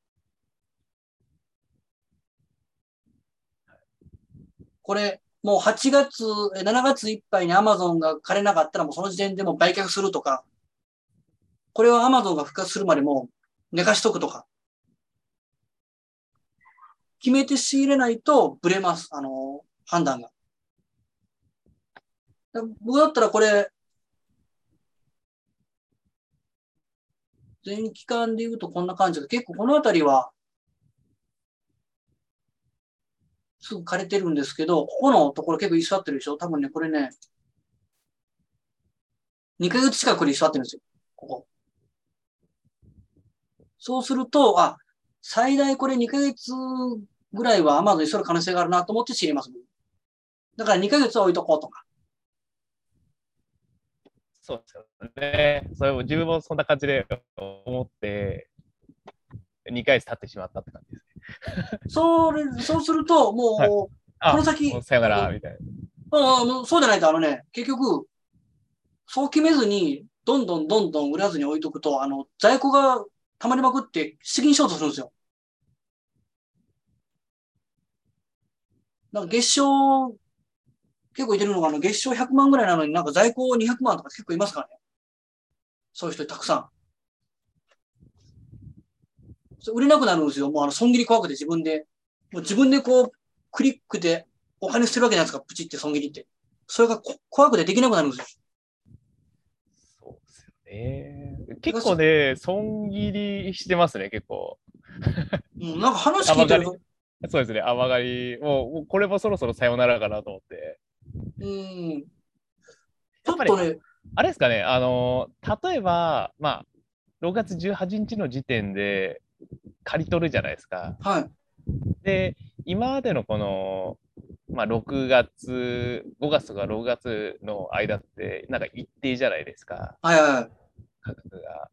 これ、もう8月、7月いっぱいに Amazon が枯れなかったらもうその時点でも売却するとか、これは Amazon が復活するまでも寝かしとくとか、決めて仕入れないとブレます、あの、判断が。僕だったらこれ、全期間で言うとこんな感じで、結構この辺りは、すぐ枯れてるんですけど、ここのところ結構居座ってるでしょ？多分ね、これね、2ヶ月近くで居座ってるんですよ。ここ。そうすると、あ、最大これ2ヶ月ぐらいは Amazon に座る可能性があるなと思って知ります。だから2ヶ月は置いとこうとか。そうですよね。それを自分もそんな感じで思って、2ヶ月経ってしまったって感じですね。それ、そうすると、もう、はいあこの先さよなら、みたいな。ああもうそうじゃないと、あのね、結局、そう決めずに、どんどんどんどん売らずに置いとくと、あの、在庫が溜まりまくって、資金ショートするんですよ。なんか月賞、結構いてるのが、あの、月賞100万ぐらいなのになんか在庫200万とか結構いますからね。そういう人たくさん。売れなくなるんですよ。もうあの、損切り怖くて自分で。もう自分でこう、クリックでお金捨てるわけじゃないですか、プチって損切りって。それがこ怖くてできなくなるんですよ。そうですよね。結構ね、損切りしてますね、結構。うん、なんか話聞いてると、そうですね、甘がり。もう、これもそろそろさよならかなと思って。うん。ちょっとね、あれですかね、あの、例えば、まあ、6月18日の時点で借り取るじゃないですか。はい。で、今までのこの、まあ、6月、5月とか6月の間って、なんか一定じゃないですか、はいはいはい。価格が。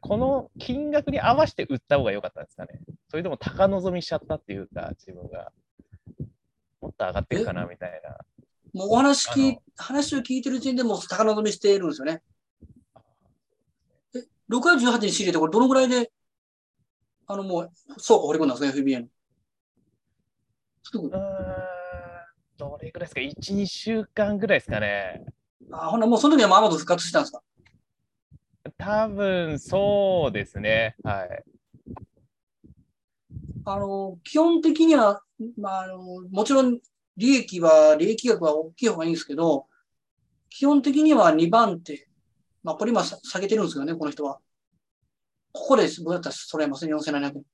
この金額に合わせて売った方が良かったんですかね。それとも高望みしちゃったっていうか、自分が。もっと上がっていくかなみたいな。もうお話聞いあの、話を聞いてる時点でもう高望みしているんですよね。え、6月18日仕入れてこれどのぐらいで、あのもう、倉庫掘り込んだんですか ?FBA の。すぐどれぐらいですか ?1、2週間ぐらいですかね。あ、ほんなもうその時はもうアマゾン復活したんですか？多分そうですね。はい。あの、基本的には、まあ、あの、もちろん利益は、利益額は大きい方がいいんですけど、基本的には2番手。まあ、これ今さ下げてるんですけどね、この人は。ここです。僕だったら揃えますね、4700円。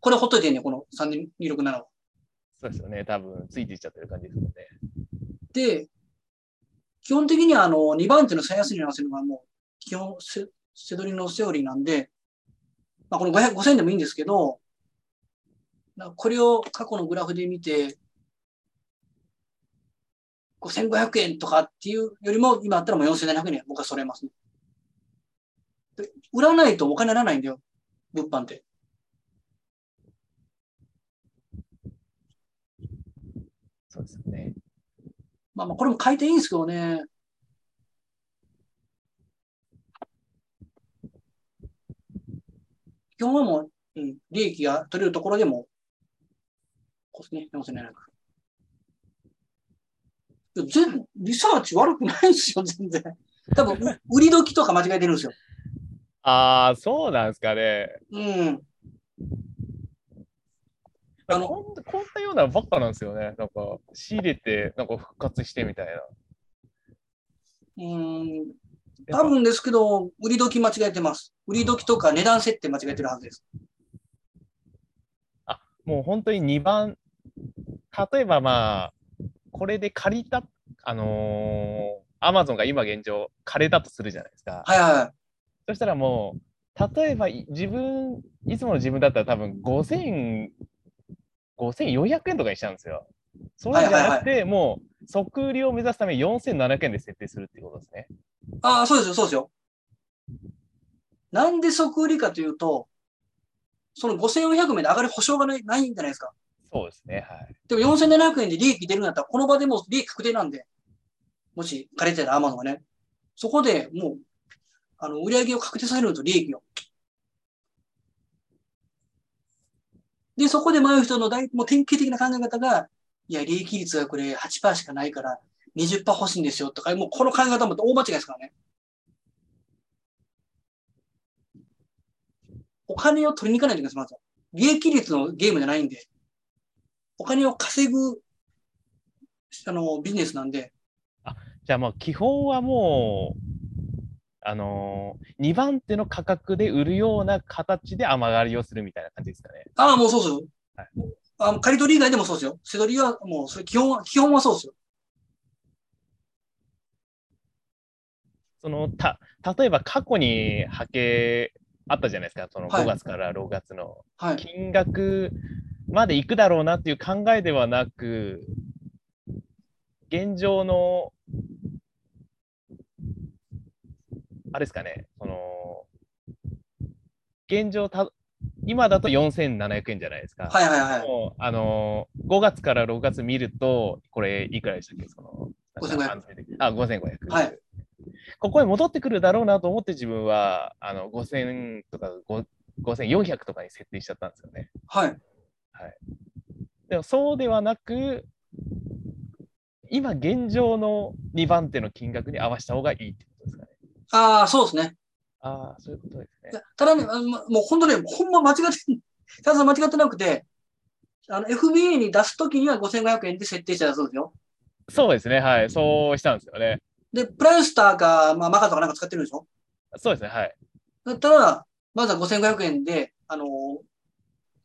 これほっといてね、この3267は。そうですよね。多分ついていっちゃってる感じですもんね。で、基本的にはあの、2番手の最安値に合わせるのがもう、基本せ、せどりのセオリーなんで、まあ、この500 5000でもいいんですけど、なこれを過去のグラフで見て、5500円とかっていうよりも、今あったらもう4700円僕は揃えますね。で売らないとお金ならないんだよ、物販って。そうですよね。まあまあ、これも書いていいんですけどね。基本はもう、うん、利益が取れるところでも、こうですね、4700。いや全リサーチ悪くないですよ、全然。多分、う売り時とか間違えてるんですよ。ああ、そうなんですかね。うん。あのこんこんなようなばっかなんですよね。なんか、仕入れて、なんか復活してみたいな。うん。多分ですけど、売り時間違えてます。売り時とか値段設定間違えてるはずです。もう本当に2番、例えばまあ、これで借りた、あのー、アマゾンが今現状、借りたとするじゃないですか。はいはいはい。そしたらもう、例えばい自分、いつもの自分だったら多分5000、5400円とかにしちゃうんですよ。そうじゃなくて、もう、即売りを目指すために4700円で設定するっていうことですね。ああ、そうですよ、そうですよ。なんで即売りかというと、その5400円で上がる保証がないないんじゃないですか。そうですね。はい。でも4700円で利益出るんだったら、この場でもう利益確定なんで、もし借りてたらアマゾンがね、そこでもう、あの、売上を確定させるのと利益を。で、そこで迷う人の大、もう典型的な考え方が、いや、利益率がこれ8%しかないから、20%欲しいんですよとか、もうこの考え方も大間違いですからね。お金を取りに行かないといけないです、まずは。利益率のゲームじゃないんで。お金を稼ぐ、あの、ビジネスなんで。あじゃあまあ、基本はもう、あのー、2番手の価格で売るような形で雨上がりをするみたいな感じですかね。ああ、もうそうですよ。はいあの、刈り取り以外でもそうですよ。背取りはもう、それ基本は、基本はそうですよ。そのた例えば過去に波形あったじゃないですか、そのはい5月から6月のはい。金額までいくだろうなっていう考えではなく、現状の、あれですかね、その、現状た、今だと4700円じゃないですか。はいはいはい。もうあのー、5月から6月見ると、これいくらでしたっけ？その5500なんかあ、5500。はい。ここへ戻ってくるだろうなと思って自分はあの5000とか5 5400とかに設定しちゃったんですよね。はい。でもそうではなく、今現状の2番手の金額に合わせた方がいいってことですかね。ああ、そうですね。ああ、そういうことですねただね、もう本当ね、ほんま間違って、ただ間違ってなくて、あの、FBA に出すときには5500円で設定してたそうですよ。そうですね、はい。そうしたんですよね。で、プライスターか、まあ、マカとかなんか使ってるでしょ？そうですね、はい。だったら、まずは5500円で、あのー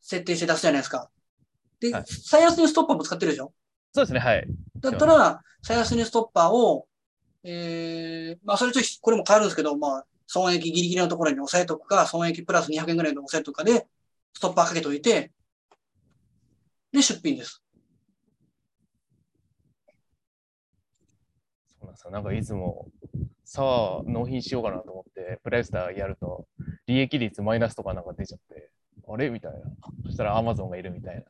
設定して出すじゃないですか。で、はい最安値ストッパーも使ってるでしょ？そうですね、はい。だったら、最安値ストッパーを、えー、まあ、それと、これも変わるんですけど、まあ、損益ギリギリのところに押さえとくか、損益プラス200円ぐらいの押さえとくかで、ストッパーかけといて、で、出品です。そうなんですよ。なんかいつも、さあ、納品しようかなと思って、プライスターやると、利益率マイナスとかなんか出ちゃって、あれ？みたいな。そしたら Amazon がいるみたいな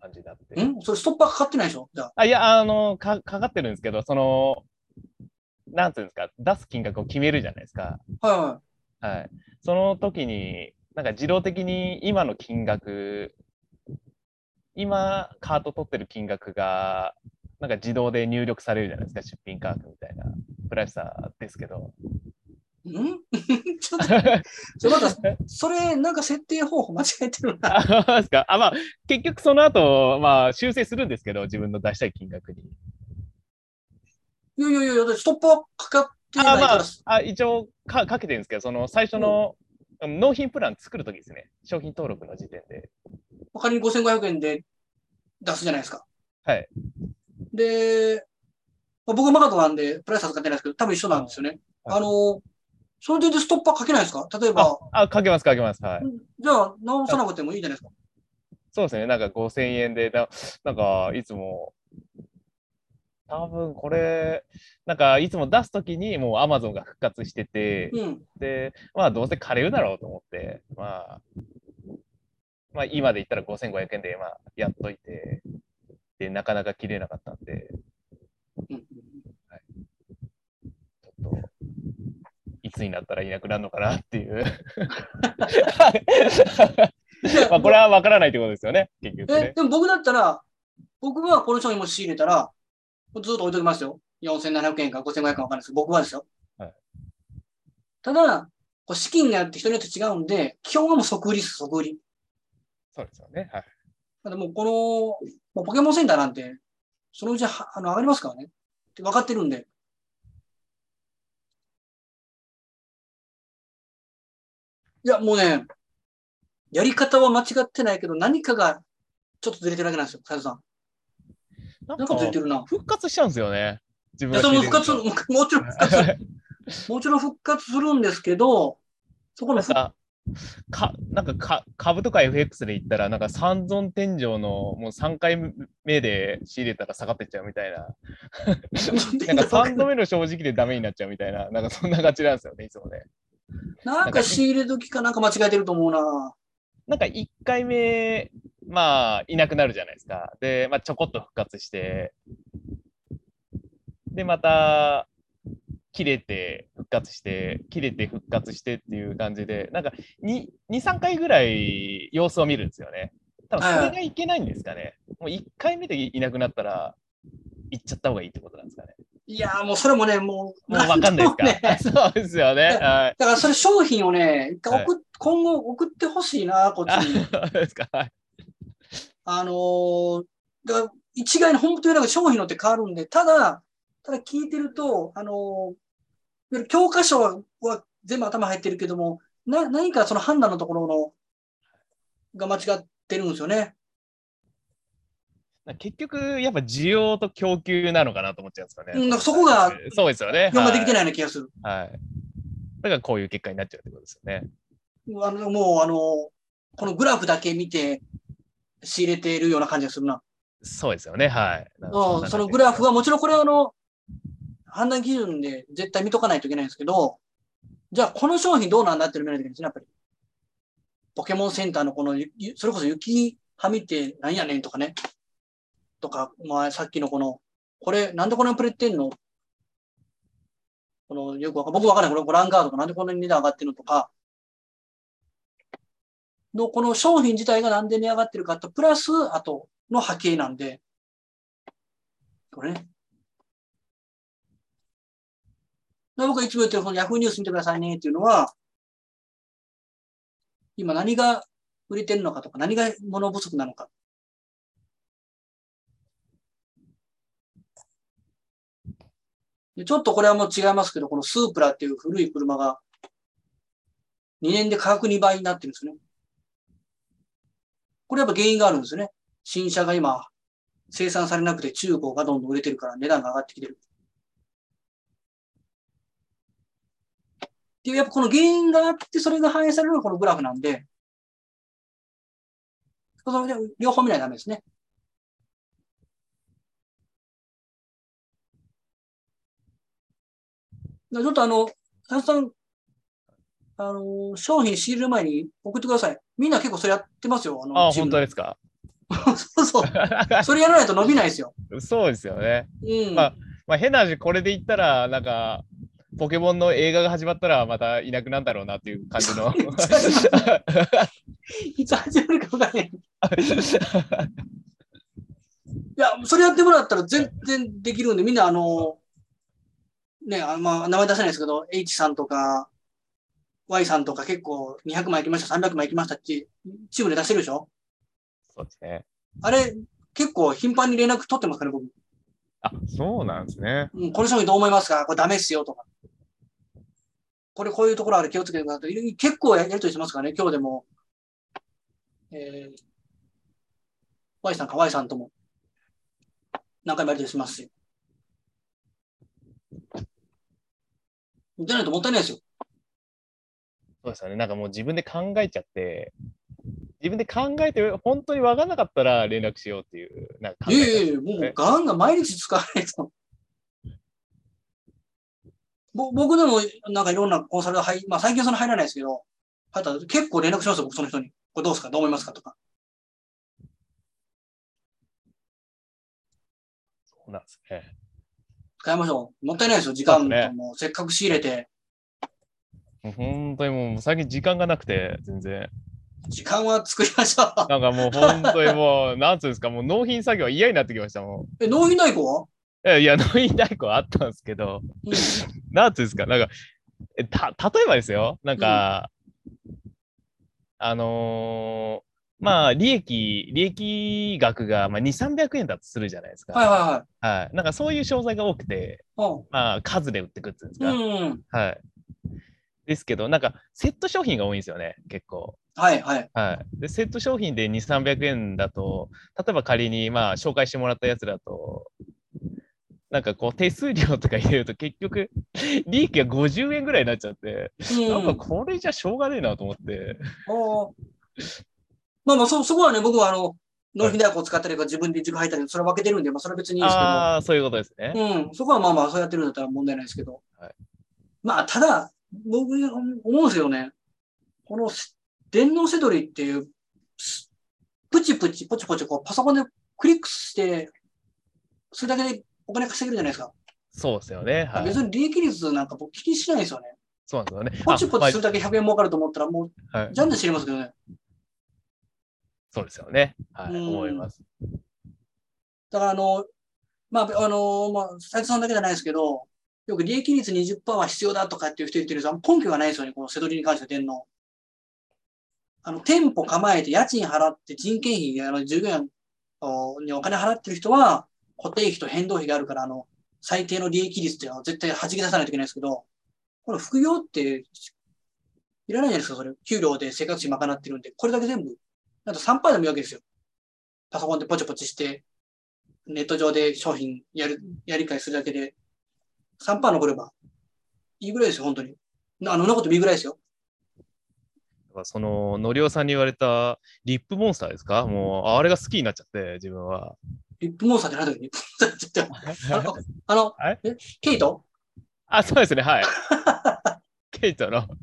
感じになって。ん？それストッパーかかってないでしょ？じゃあ。あ、いや、あのか、かかってるんですけど、その、なんていうんですか、出す金額を決めるじゃないですか。はいはい。はい。その時に、なんか自動的に今の金額、今カート取ってる金額が、なんか自動で入力されるじゃないですか、出品価格みたいな、プライスターですけど。ん？ちょっと、それまた、それ、なんか設定方法間違えてるな。あ、まあ、結局その後、まあ、修正するんですけど、自分の出したい金額に。いやいやいやストッパーかかってないあ、まからあ、あ一応かかけてるんですけど、その最初の、納品プラン作るときですね。商品登録の時点で。仮に5500円で出すじゃないですか。はい。で、まあ僕はマカトなんで、プライスは使ってないですけど、多分一緒なんですよね。はいあの、それでストッパーかけないですか？例えば、あ、かけます、かけます。はい。じゃあ直さなくてもいいじゃないですか。そうですね。なんか5000円で、ななんかいつも、多分これ、なんかいつも出すときにもう Amazon が復活してて、うん。で、まあどうせ枯れるだろうと思って、まあ、まあ今で言ったら5500円でまあやっといて、で、なかなか切れなかったんで、うんちょっと、いつになったらいなくなるのかなっていう。まあこれは分からないってことですよね、結局え、ね。でも僕だったら、僕はこの商品も仕入れたら、ずっと置いときますよ。4700円か5500円かわかんないですけど、僕はですよ。はいただ、こう資金があって人によって違うんで、基本はもう即売りです、即売り。そうですよね。はい。だもうこの、もうポケモンセンターなんて、そのうちはあの上がりますからね。って分かってるんで。いや、もうね、やり方は間違ってないけど、何かがちょっとずれてるだけなんですよ、斉藤さん。ななんかずれてるな。復活しちゃうんですよね。自分がも復活、もちろん復活、ともちろん復活するんですけど、そこの復なんか、かなんかか株とか FX で言ったら、なんか三尊天井のもう3回目で仕入れたら下がってっちゃうみたいな。なんか3度目の正直でダメになっちゃうみたいな、なんかそんな感じなんですよね、いつもね。なんか仕入れ時かなんか間違えてると思うな。なんか1回目、まあ、いなくなるじゃないですか。で、まあ、ちょこっと復活して、で、また、切れて、復活して、切れて、復活してっていう感じで、なんか2、2、3回ぐらい様子を見るんですよね。多分それがいけないんですかね。もう1回目でいなくなったら、行っちゃった方がいいってことなんですかね。いやーもうそれもね、もう、もう分かんないですか？ね そうですよね。はい。だからそれ商品をね、一回送っ今後送ってほしいな、こっちあに。ですか。はい。あのーだから一概に本当になんか商品のって変わるんで、ただ、ただ聞いてると、あの教科書は全部頭入ってるけども、な、何かその判断のところの、が間違ってるんですよね。結局、やっぱ需要と供給なのかなと思っちゃうんですよね。うん、そこが、そうですよね。評価できてい。ないような気がする。はい。だからこういう結果になっちゃうってことですよね。あの、もう、あの、このグラフだけ見て、仕入れているような感じがするな。そうですよね。はい。うん、そのグラフはもちろんこれはあの、判断基準で絶対見とかないといけないんですけど、じゃあこの商品どうなんだっていうのを見ないといけないんですね、やっぱり。ポケモンセンターのこの、それこそ雪はみって何やねんとかね。とか、まあさっきのこの、これなんでこんなにプレってんの？この、よくわか僕わかんない。これ、これランガードがなんでこんなに値段上がってるの？とか、の、この商品自体がなんで値上がってるかと、プラス、あと、の波形なんで、これね。僕がいつも言ってるこの Yahoo ニュース見てくださいねっていうのは、今何が売れてるのかとか、何が物不足なのか。ちょっとこれはもう違いますけど、このスープラっていう古い車が2年で価格2倍になってるんですね。これやっぱ原因があるんですね。新車が今生産されなくて中古がどんどん売れてるから値段が上がってきてる。っていう、やっぱこの原因があって、それが反映されるのがこのグラフなんで、両方見ないとダメですね。ちょっとあの、佐々さん、あの、商品仕入れる前に送ってください。みんな結構それやってますよ。あのあ、本当ですか？そうそう。それやらないと伸びないですよ。そうですよね。うん。まあまあ、変な話、これで言ったら、なんか、ポケモンの映画が始まったら、またいなくなるんだろうなっていう感じの。いつ始まるか分からない。いや、それやってもらったら全然できるんで、みんなあの、ね、あのまあ、名前出せないですけど、H さんとか、Y さんとか結構200枚行きました、300枚行きましたって、チームで出してるでしょ？そうですね。あれ、結構頻繁に連絡取ってますからね、僕。あ、そうなんですね。うん、この商品どう思いますか？これダメっすよとか。これこういうところある気をつけてください結構ややりとりしてますからね、今日でも。えー、Y さんか Y さんとも何回もやりとりしますし。じゃないともったいないですよ。そうですよね。なんかもう自分で考えちゃって、自分で考えて、本当に分かんなかったら連絡しようっていう、なんかいやいやもうガンガン毎日使わないと。ぼ僕でもなんかいろんなコンサルが入、まあ最近その入らないですけど、入ったら結構連絡しますよ、僕その人に。これどうですかどう思いますかとか。そうなんですね。使いましょう。もったいないですよ、時間もうせっかく仕入れて。もう本当にもう最近時間がなくて、全然。時間は作りましょう。なんかもう本当にもう、なんつうんですか、もう納品作業嫌になってきましたもん。え、納品代行は、いや、いや納品代行あったんですけど、うん、なんつうんですか、なんか、えた、例えばですよ、なんか、あのーまあ、利益、利益額が、まあ、2、300円だとするじゃないですか。はいははい。なんかそういう商材が多くて、いはい。まあ、数で売ってくっていうんですか。うん。うん。はい。ですけど、なんか、セット商品が多いんですよね、結構。はいはい。はい。で、セット商品で2、300円だと、例えば仮に、まあ、紹介してもらったやつだと、なんかこう、手数料とか入れると結局、利益が50円ぐらいになっちゃって、なんかうん。これじゃしょうがねえなと思って、まあまあ、そ、そこはね、僕はあの、納品代行を使ったりとか自分で軸入ったり、それは分けてるんで、まあそれは別にいいですけど。ああ、そういうことですね。うん、そこはまあまあ、そうやってるんだったら問題ないですけど。はいまあ、ただ、僕、思うんですよね。この、電脳せどりっていう、すプチプチ、ポチポチ、こう、パソコンでクリックして、それだけでお金稼げるじゃないですか。そうですよね。はい。別に利益率なんか僕気にしないですよね。そうなんですよね。ポチポチするだけ100円儲かると思ったら、もう、はい、じゃんで知りますけどね。そうですよね。はい。うん思います。だから、あの、まあ、あの、まあ、斉藤さんだけじゃないですけど、よく利益率20%は必要だとかっていう人言ってるんですが、根拠がないですよね、このせどりに関して電脳。あの、店舗構えて家賃払って人件費、あの、従業員おにお金払ってる人は、固定費と変動費があるから、あの、最低の利益率っていうのは絶対弾き出さないといけないですけど、これ副業って、いらないじゃないですか、それ。給料で生活費賄ってるんで、これだけ全部、あと3%でもいいわけですよ。パソコンでポチポチして、ネット上で商品やる、やり買いするだけで、3%残れば、いいぐらいですよ、本当に。な、あの、なこともいいぐらいですよ。その、のりおさんに言われたリップモンスターですか？もう、あれが好きになっちゃって、自分は。リップモンスターって何だっけリップモンスターって言ってあの、あえ、ケイト？あ、そうですね、はい。ケイトの、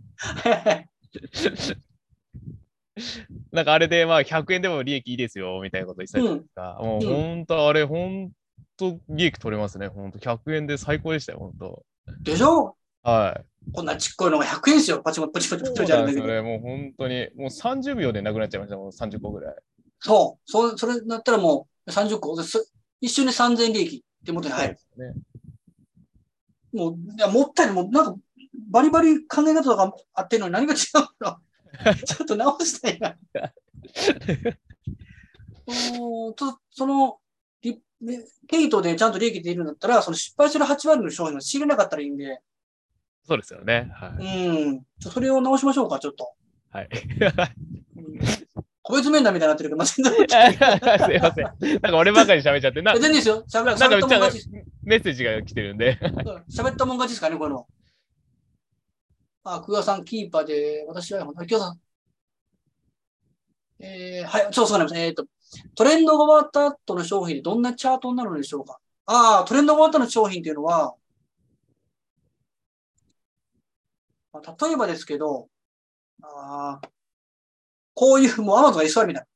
なんかあれでまあ100円でも利益いいですよみたいなこと言ってたじゃないですか。もううん本当あれ、本当利益取れますね。本当100円で最高でしたよ、本当。でしょ？はい。こんなちっこいのが100円ですよ。パチパチパチパチパチパチあるんだけど。そうなんですよね。もう本当に、もう30秒でなくなっちゃいました、もう30個ぐらい。そう。そそれだったらもう30個。そ一緒に3000円利益って元に入る。そうですね。もう、いや、もったいない。もう、なんか、バリバリ考え方とかあってんのに何が違うの？ちょっと直したいな。おーとその、ケイトでちゃんと利益出るんだったら、その失敗する8割の商品を仕入れなかったらいいんで、そうですよね。はい。うん。それを直しましょうか、ちょっと。はい。うん個別面談みたいになってるけど、まあ、全然すいません。なんか俺ばっかり喋っちゃって、な全然ですよ。喋ったもん勝ち。メッセージが来てるんで。喋ったもん勝ちですかね、この。あ、久我さん、キーパーで、私は、久我さん。えー、はい、そうそうなんです。えっ、と、トレンドが終わった後の商品でどんなチャートになるのでしょうか？ああ、トレンドが終わった後の商品っていうのは、まあ例えばですけど、あーこういう、もうアマゾンが居座るみたいな。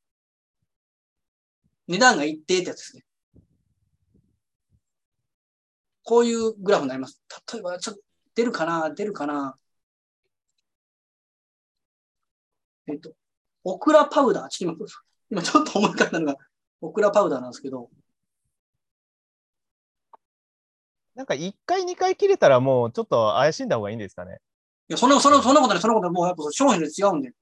値段が一定ってやつですね。こういうグラフになります。例えば、ちょっと出るかな出るかなえっと、オクラパウダー。ちょっと今、今ちょっと思い浮かんだのが、オクラパウダーなんですけど、なんか1回、2回切れたらもうちょっと怪しんだ方がいいんですかね。いや、そんな、そんな、そんなことない、そんなことない。もうやっぱ商品で違うんで。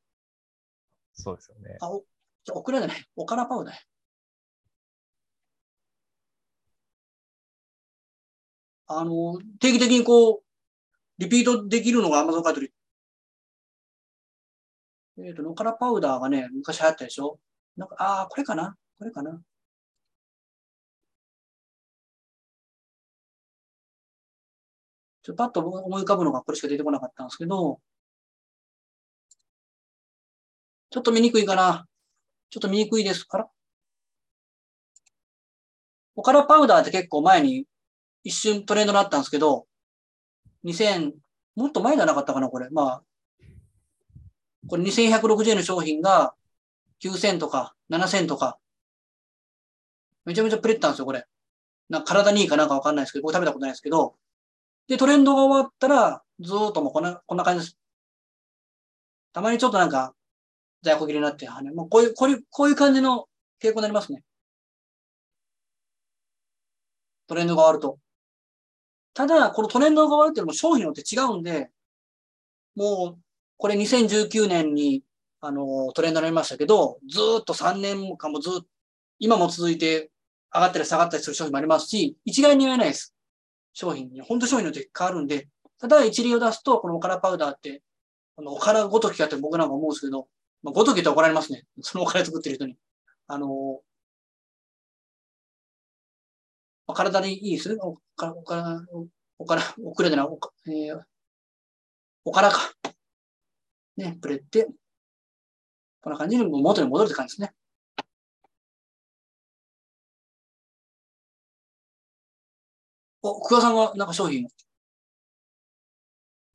そうですよね。あ、お、じゃあオクラじゃない。オカラパウダーや。あの、定期的にこう、リピートできるのが Amazon カートリ。えっ、と、ノカラパウダーがね、昔流行ったでしょなんか、ああ、これかな？これかな？ちょパッと思い浮かぶのがこれしか出てこなかったんですけど、ちょっと見にくいかな？ちょっと見にくいですから。オカラパウダーって結構前に一瞬トレンドになったんですけど、2000、もっと前じゃなかったかな、これ。まあ、これ2160円の商品が9000とか7000とか、めちゃめちゃプレったんですよ、これ。な体にいいかなんかわかんないですけど、僕食べたことないですけど、で、トレンドが終わったら、ずーっともうこんな、こんな感じです。たまにちょっとなんか、在庫切れになって、はね、もうこういう、こういう、こういう感じの傾向になりますね。トレンドが終わると。ただ、このトレンドが終わるっていうのも商品によって違うんで、もう、これ2019年に、あの、トレンドになりましたけど、ずっと3年間もずっと、今も続いて上がったり下がったりする商品もありますし、一概に言えないです。商品に。本当商品によって変わるんで、ただ一例を出すと、このおからパウダーって、あの、おからごときかって僕なんか思うんですけど、まあ、ごときって怒られますね。そのおから作ってる人に。あの、お体にいいですねおから、おから、おから、おくらじゃな、おか、えー、おからか。ね、プレって、こんな感じに元に戻るって感じですね。お、久我さんがなんか商品。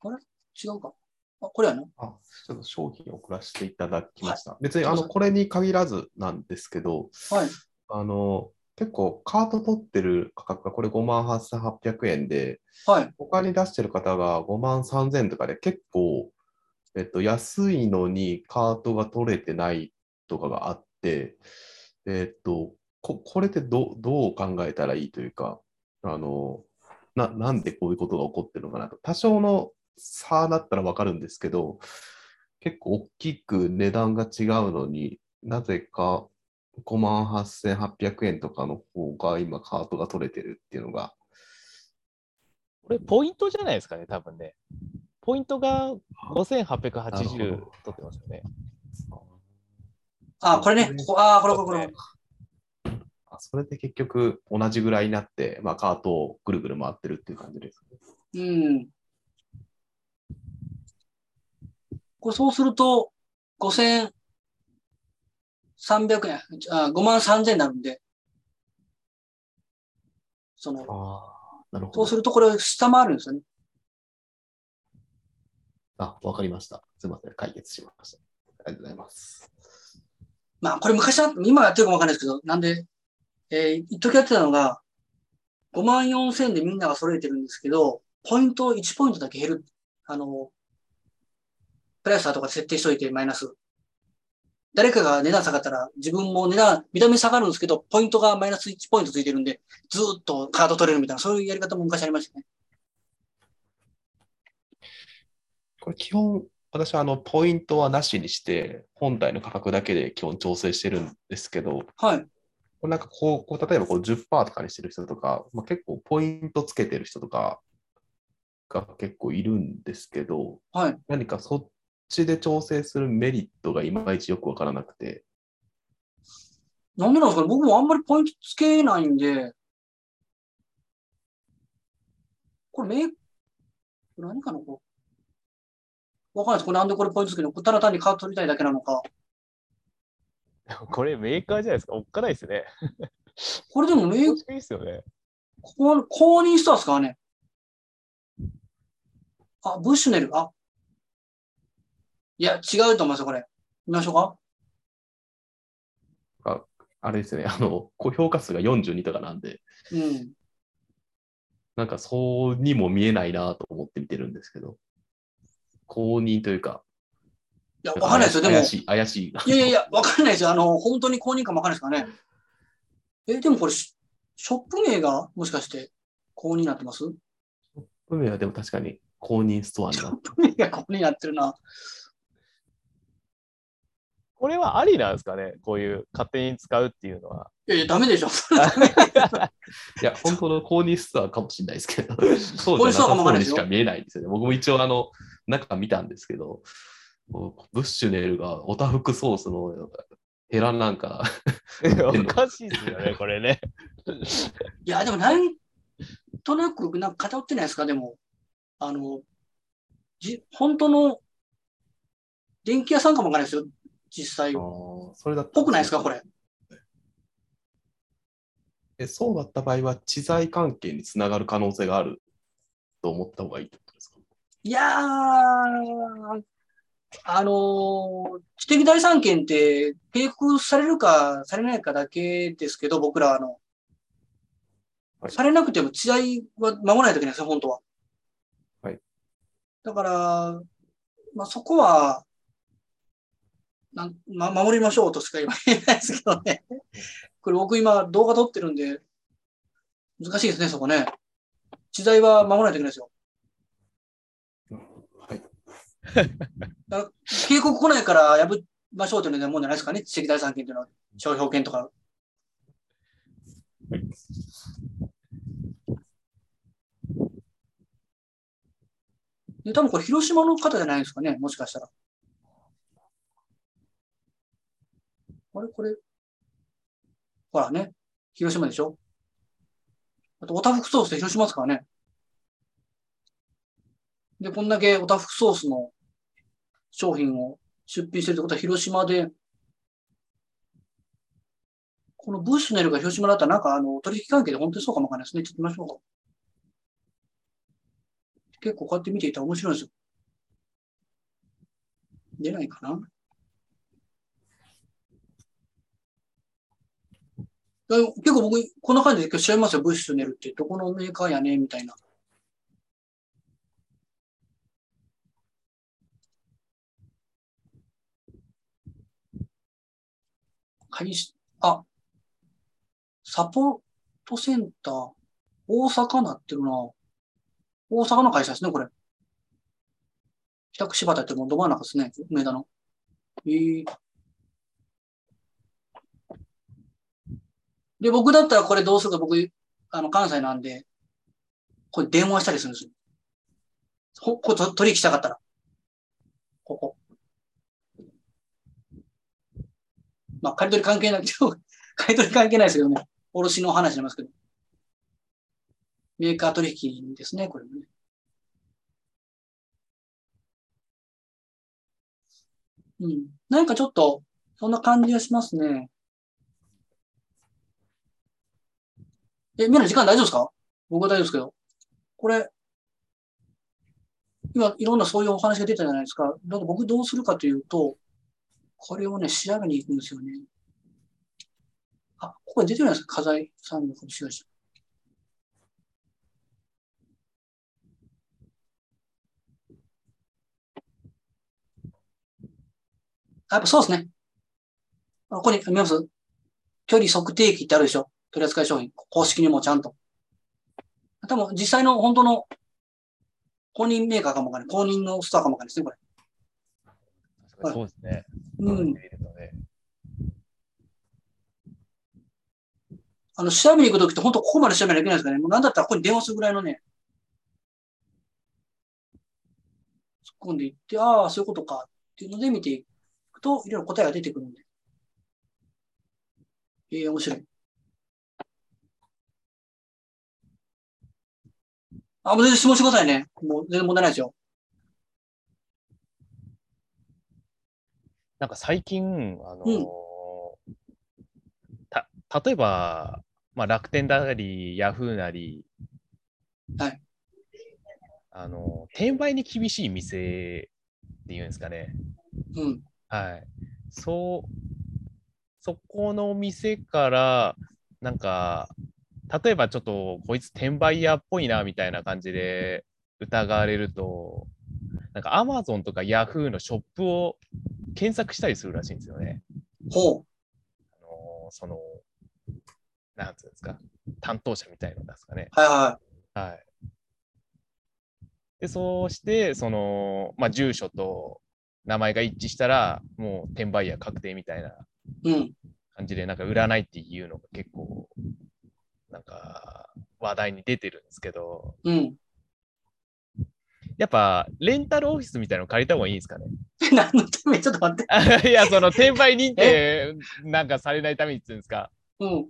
あれ？違うか。あ、これやな。あちょっと商品を送らせていただきました。別にどうぞあのこれに限らずなんですけど、はい。あの結構カート取ってる価格がこれ58,800円で、はい。他に出してる方が5万3000円とかで結構、えっと、安いのにカートが取れてないとかがあって、えっと、ここれってどどう考えたらいいというか、あのななんでこういうことが起こってるのかなと。多少の差だったらわかるんですけど、結構大きく値段が違うのになぜか5万8800円とかの方が今カートが取れてるっていうのが、これポイントじゃないですかね、多分ね。ポイントが5880なるほど取ってますよね。あ、これね。ここあ、これこれこれ。あそれで結局同じぐらいになって、まあ、カートをぐるぐる回ってるっていう感じですね。うん。これそうすると、5300円、あ5万3000円になるんで、その、ああ、なるほど。そうするとこれを下回るんですよね。あ、わかりました。すみません。解決しました。ありがとうございます。まあ、これ昔は、今やってるかもわかんないですけど、なんで、えー、一時やってたのが、5万4000円でみんなが揃えてるんですけど、ポイント、1ポイントだけ減る。あの、プライスとか設定しといて、マイナス。誰かが値段下がったら、自分も値段、見た目下がるんですけど、ポイントがマイナス1ポイントついてるんで、ずっとカード取れるみたいな、そういうやり方も昔ありましたね。これ基本、私はあのポイントはなしにして、本体の価格だけで基本調整してるんですけど、はい。これなんかこう、こう例えばこう10%とかにしてる人とか、まあ、結構ポイントつけてる人とかが結構いるんですけど、はい。何かそっちで調整するメリットがいまいちよくわからなくて、なんでなんですかね僕もあんまりポイントつけないんで、これメー何かなこう。わかんないです。これなんでこれポイントつけるの？ただ単にカード取りたいだけなのか。これメーカーじゃないですか？おっかないですね。これでもメー公式いいですよね。ここ公認ストアですかねあ、ブッシュネル。あ。いや、違うと思いますよ、これ。見ましょうかあれですね、あの、高評価数が42とかなんで、うん。なんかそうにも見えないなと思って見てるんですけど、公認というか、いや、わかんないですよ。でも、怪しい、怪しい。いやいやいや、わかんないですよ。あの、本当に公認かもわかんないですからね。え、でもこれ、シショップ名がもしかして公認になってます？運命はでも確かに公認ストアにショッなってプ名が公認になってるな。これはありなんですかね？こういう勝手に使うっていうのは。いやいや、ダメでしょ。いや、本当の公認ストアかもしれないですけど、そうじゃなさそうにしか見えないんですよね。僕も一応、あの、中見たんですけど、ブッシュネルがオタフクソースのヘラなんか、おかしいですよね、これね。いや、でもなんとなく、なんか偏ってないですか？でも、あの、じ、本当の電気屋さんかもわかんないですよ。実際。それだっぽくないですか？これ。えそうだった場合は、知財関係につながる可能性があると思った方がいいといやー、あのー知的財産権って、契約されるかされないかだけですけど、僕らはあの、はいされなくても知財は守らないといけないですよ、本当は。はい。だから、まあ、そこは、なんま、守りましょうとしか言えないですけどね。これ僕今動画撮ってるんで、難しいですね、そこね。知財は守らないといけないですよ。警告来ないから破りましょうというもんじゃないですかね、知的財産権というのは、商標権とか。で、多分これ広島の方じゃないですかね、もしかしたら。あれ？これ？ほらね、広島でしょ？あと、オタフクソースって広島ですからね。で、こんだけオタフクソースの商品を出品してるってことは広島で、このブッシュネルが広島だったらなんかあの取引関係で本当にそうかもわかんないですね。ちょっと見ましょうか。結構こうやって見ていたら面白いんですよ。出ないかな結構僕、こんな感じで今日調べますよ。ブッシュネルってどこのメーカーやねみたいな。会社、あ、サポートセンター、大阪なってるな。大阪の会社ですね、これ。北区柴田ってもうど真ん中ですね、梅田の。えーで、僕だったらこれどうするか、僕、あの、関西なんで、これ電話したりするんですよ。ここ取引したかったら。ここ。まあ、借り取り関係ない、買い取り関係ないですけどね。卸の話になりますけど。メーカー取引ですね、これもね。うん。なんかちょっと、そんな感じがしますね。え、みんな時間大丈夫ですか？僕は大丈夫ですけど。これ、今、いろんなそういうお話が出たじゃないですか。だか僕どうするかというと、これをね、調べに行くんですよね。あ、ここに出てるんですか火災産業株式会社。やっぱそうですね。ここに見ます距離測定器ってあるでしょ取扱い商品。公式にもちゃんと。多分実際の本当の公認メーカーかもわかんない。公認のストアかもわかんないですね、これ。そうですね。うん。あの、調べに行くときって本当ここまで調べなきゃいけないですからね。もうなんだったらここに電話するぐらいのね。突っ込んでいって、ああ、そういうことかっていうので見ていくと、いろいろ答えが出てくるんで。ええー、面白い。あ、もう全然質問してくださいね。もう全然問題ないですよ。なんか最近、あのーうんた、例えば、まあ、楽天なり、ヤフーなり、はい。あの、転売に厳しい店っていうんですかね。うん。はい。そう、そこの店から、なんか、例えばちょっとこいつ転売屋っぽいなみたいな感じで疑われると、なんか Amazon とか Yahoo のショップを検索したりするらしいんですよね。ほう。あのその、なんつうんですか、担当者みたいなんですかね。はいはい。はい。で、そうして、その、まあ、住所と名前が一致したら、もう転売屋確定みたいな感じで、なんか占いっていうのが結構なんか話題に出てるんですけど、うん、やっぱレンタルオフィスみたいなの借りた方がいいんですかね？何のため？ちょっと待って。いや、その転売認定なんかされないためにって言うんですか？うん。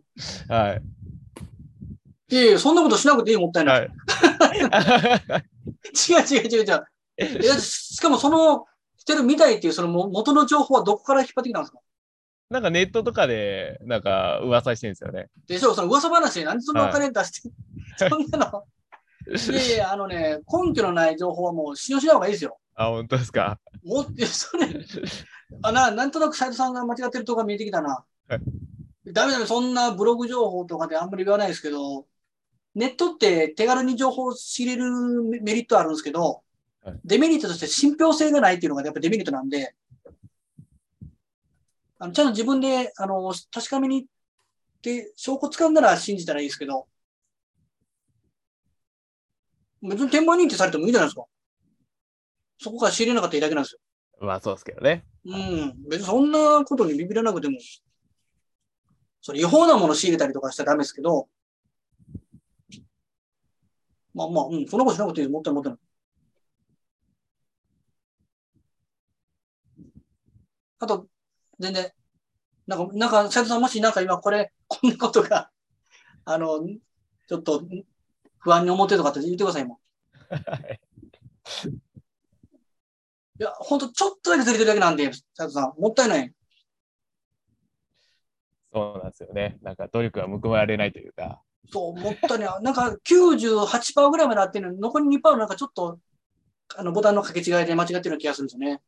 はい。いやいや、そんなことしなくていいもったいない。はい、違う違う違う違う。えしかもその、してるみたいっていうその元の情報はどこから引っ張ってきたんですか？なんかネットとかで、なんか噂してるんですよね。でしょ、その噂話で何でそんなお金出して、はい、そんなの。いやいや、あのね、根拠のない情報はもう信用しない方がいいですよ。あ、本当ですか？もっそれ、あな、なんとなく斎藤さんが間違ってるとこが見えてきたな。はい、ダメだめ、そんなブログ情報とかであんまり言わないですけど、ネットって手軽に情報を仕入れるメリットあるんですけど、はい、デメリットとして信憑性がないっていうのがやっぱデメリットなんで、あのちゃんと自分であの確かめに行って証拠使うなら信じたらいいですけど、別に転売認定されてもいいじゃないですか。そこから仕入れなかったらいいだけなんですよ。まあそうですけどね。うん。別にそんなことにビビらなくても、それ違法なもの仕入れたりとかしたらダメですけど、まあまあ、うん、そんなことしなくていいです。もったいもったいない。あと、全然、なんか、なんか、斉藤さん、もしなんか今これ、こんなことが、あの、ちょっと不安に思ってるとかって言ってください、もいや、ほんとちょっとだけずれてるだけなんで、斉藤さん、もったいない。そうなんですよね。なんか努力は報われないというか。そう、もったいない。なんか98%ぐらいまであってるのに、残り2%なんかちょっと、あの、ボタンの掛け違いで間違ってるような気がするんですよね。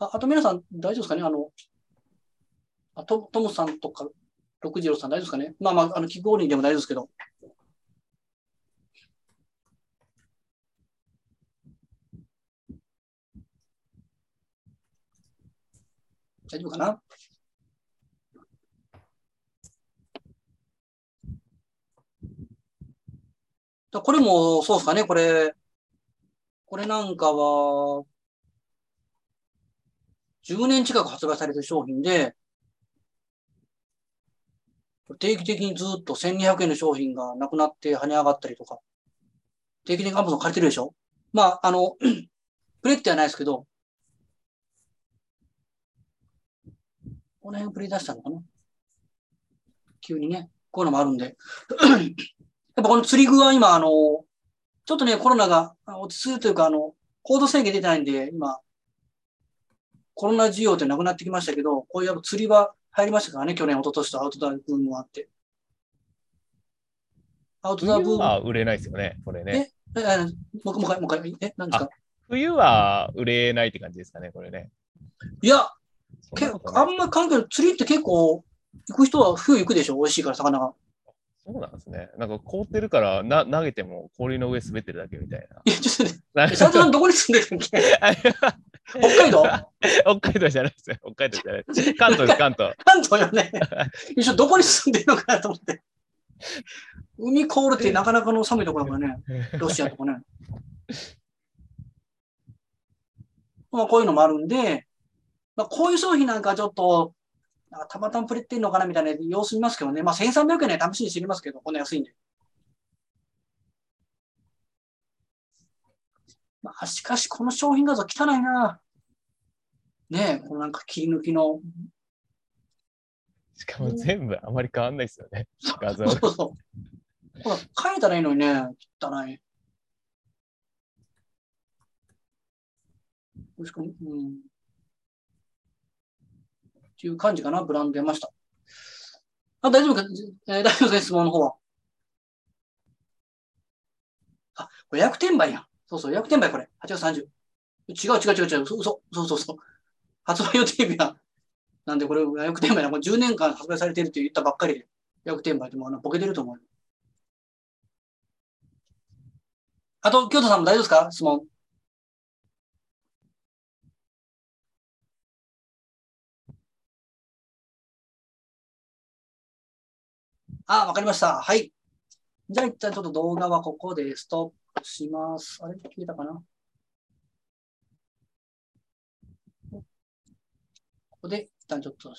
ああと皆さん大丈夫ですかね？あの、あトトムさんとか、六次郎さん大丈夫ですかね？まあまあ、あの、キックオーリーでも大丈夫ですけど。大丈夫かな？これもそうですかね？これ、これなんかは、10年近く発売されてる商品で、定期的にずっと1200円の商品がなくなって跳ね上がったりとか、定期的にアマゾン借りてるでしょ？まあ、あの、プレってはないですけど、この辺をプレイ出したのかな？急にね、こういうのもあるんで。やっぱこの釣り具は今、あの、ちょっとね、コロナが落ち着くというか、あの、行動制限出てないんで、今、コロナ需要ってなくなってきましたけど、こういう釣りは入りましたからね、去年、一昨年とアウトドアブームもあって。アウトドアブーム。冬は売れないですよね、これね。え、え、もう一回、もう一回、え、何ですか？冬は売れないって感じですかね、これね。いや、けあんま関係ない。釣りって結構、行く人は冬行くでしょ？美味しいから、魚が。そうなんですね。なんか凍ってるからな投げても氷の上滑ってるだけみたいいや、ちょっとね、な。え斉藤さんどこに住んでるんけ？北海道？北海道じゃないですよ。北海道じゃないです。関東です、関東。関東よね。一緒どこに住んでるのかなと思って。海凍るってなかなかの寒いところだからね。ロシアとかね。まあ、こういうのもあるんで、まあ、こういう商品なんかちょっと、あたまたまプレってんのかなみたいな様子見ますけどね。まあ、1300円で試しに知りますけど、こんな安いんで。まあ、しかし、この商品画像汚いな。ねえ、このなんか切り抜きの。しかも全部あまり変わんないですよね。画像そうそう。ほら、変えたらいいのにね、汚い。もしくはうん。っていう感じかな、ブランド出ました。あ、大丈夫か、えー大丈夫ですね、質問の方は。あ、これ予約転売やん。そうそう、予約転売これ。8月30。違う違う違う違う、嘘、そうそうそう。発売予定日は、なんでこれ予約転売な、これ10年間発売されてるって言ったばっかりで、予約転売ってもうあのボケてると思う。あと、京都さんも大丈夫ですか？質問。あ、わかりました。はい。じゃあ一旦ちょっと動画はここでストップします。あれ？消えたかな？ここで一旦ちょっと